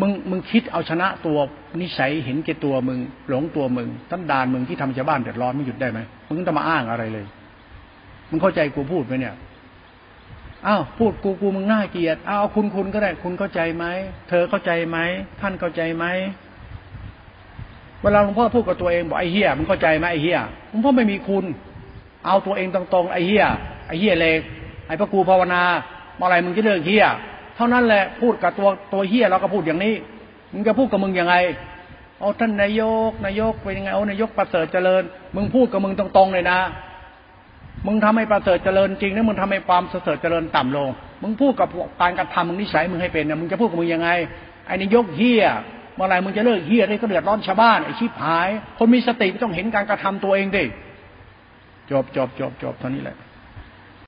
มึงมึงคิดเอาชนะตัวนิสัยเห็นแก่ตัวมึง หลงตัวมึงตั้นดานมึงที่ทำชาวบ้านเดือดร้อนไม่หยุดได้ไหมมึงต้องมาอ้างอะไรเลย มึงเข้าใจกูพูดไหมเนี่ยอ้าวพูดกูกูมึงน่าเกลียดอ้าวคุณคุณก็ได้ คุณเข้าใจไหมเธอเข้าใจไหมท่านเข้าใจไหมเวลาหลวงพ่อพูดกับตัวเองบอกไอ้เฮียมึงเข้าใจไหมไอ้เฮียหลวงพ่อไม่มีคุณ เอาตัวเองตรงๆไอ้เฮียไอ้เฮียเล็ก ไอ้พระกูภาวนาเมื่อไรมึงจะเลิกเฮียเท่านั้นแหละพูดกับตัวตัวเฮียเราก็พูดอย่างนี้มึงจะพูดกับมึงยังไงเอาท่านนายกนายกเป็นยังไงเอานายกประเสริฐเจริญ มึงพูดกับมึงตรงๆเลยนะมึงทำให้ประเสริฐเจริญจริงนะมึงทำให้ความประเสริฐเจริญต่ำลง มึงพูดกับการกระทำมึงนิสัยมึงให้เป็นนะมึงจะพูดกับมึงยังไงไอ้นายกเฮียเมื่อไรมึงจะเลิกเฮียได้ก็เดือดร้อนชาวบ้านไอ้ชิบหาย คนมีสติต้องเห็นการกระทำตัวเองดิจบจบจบจบเท่านี้แหละ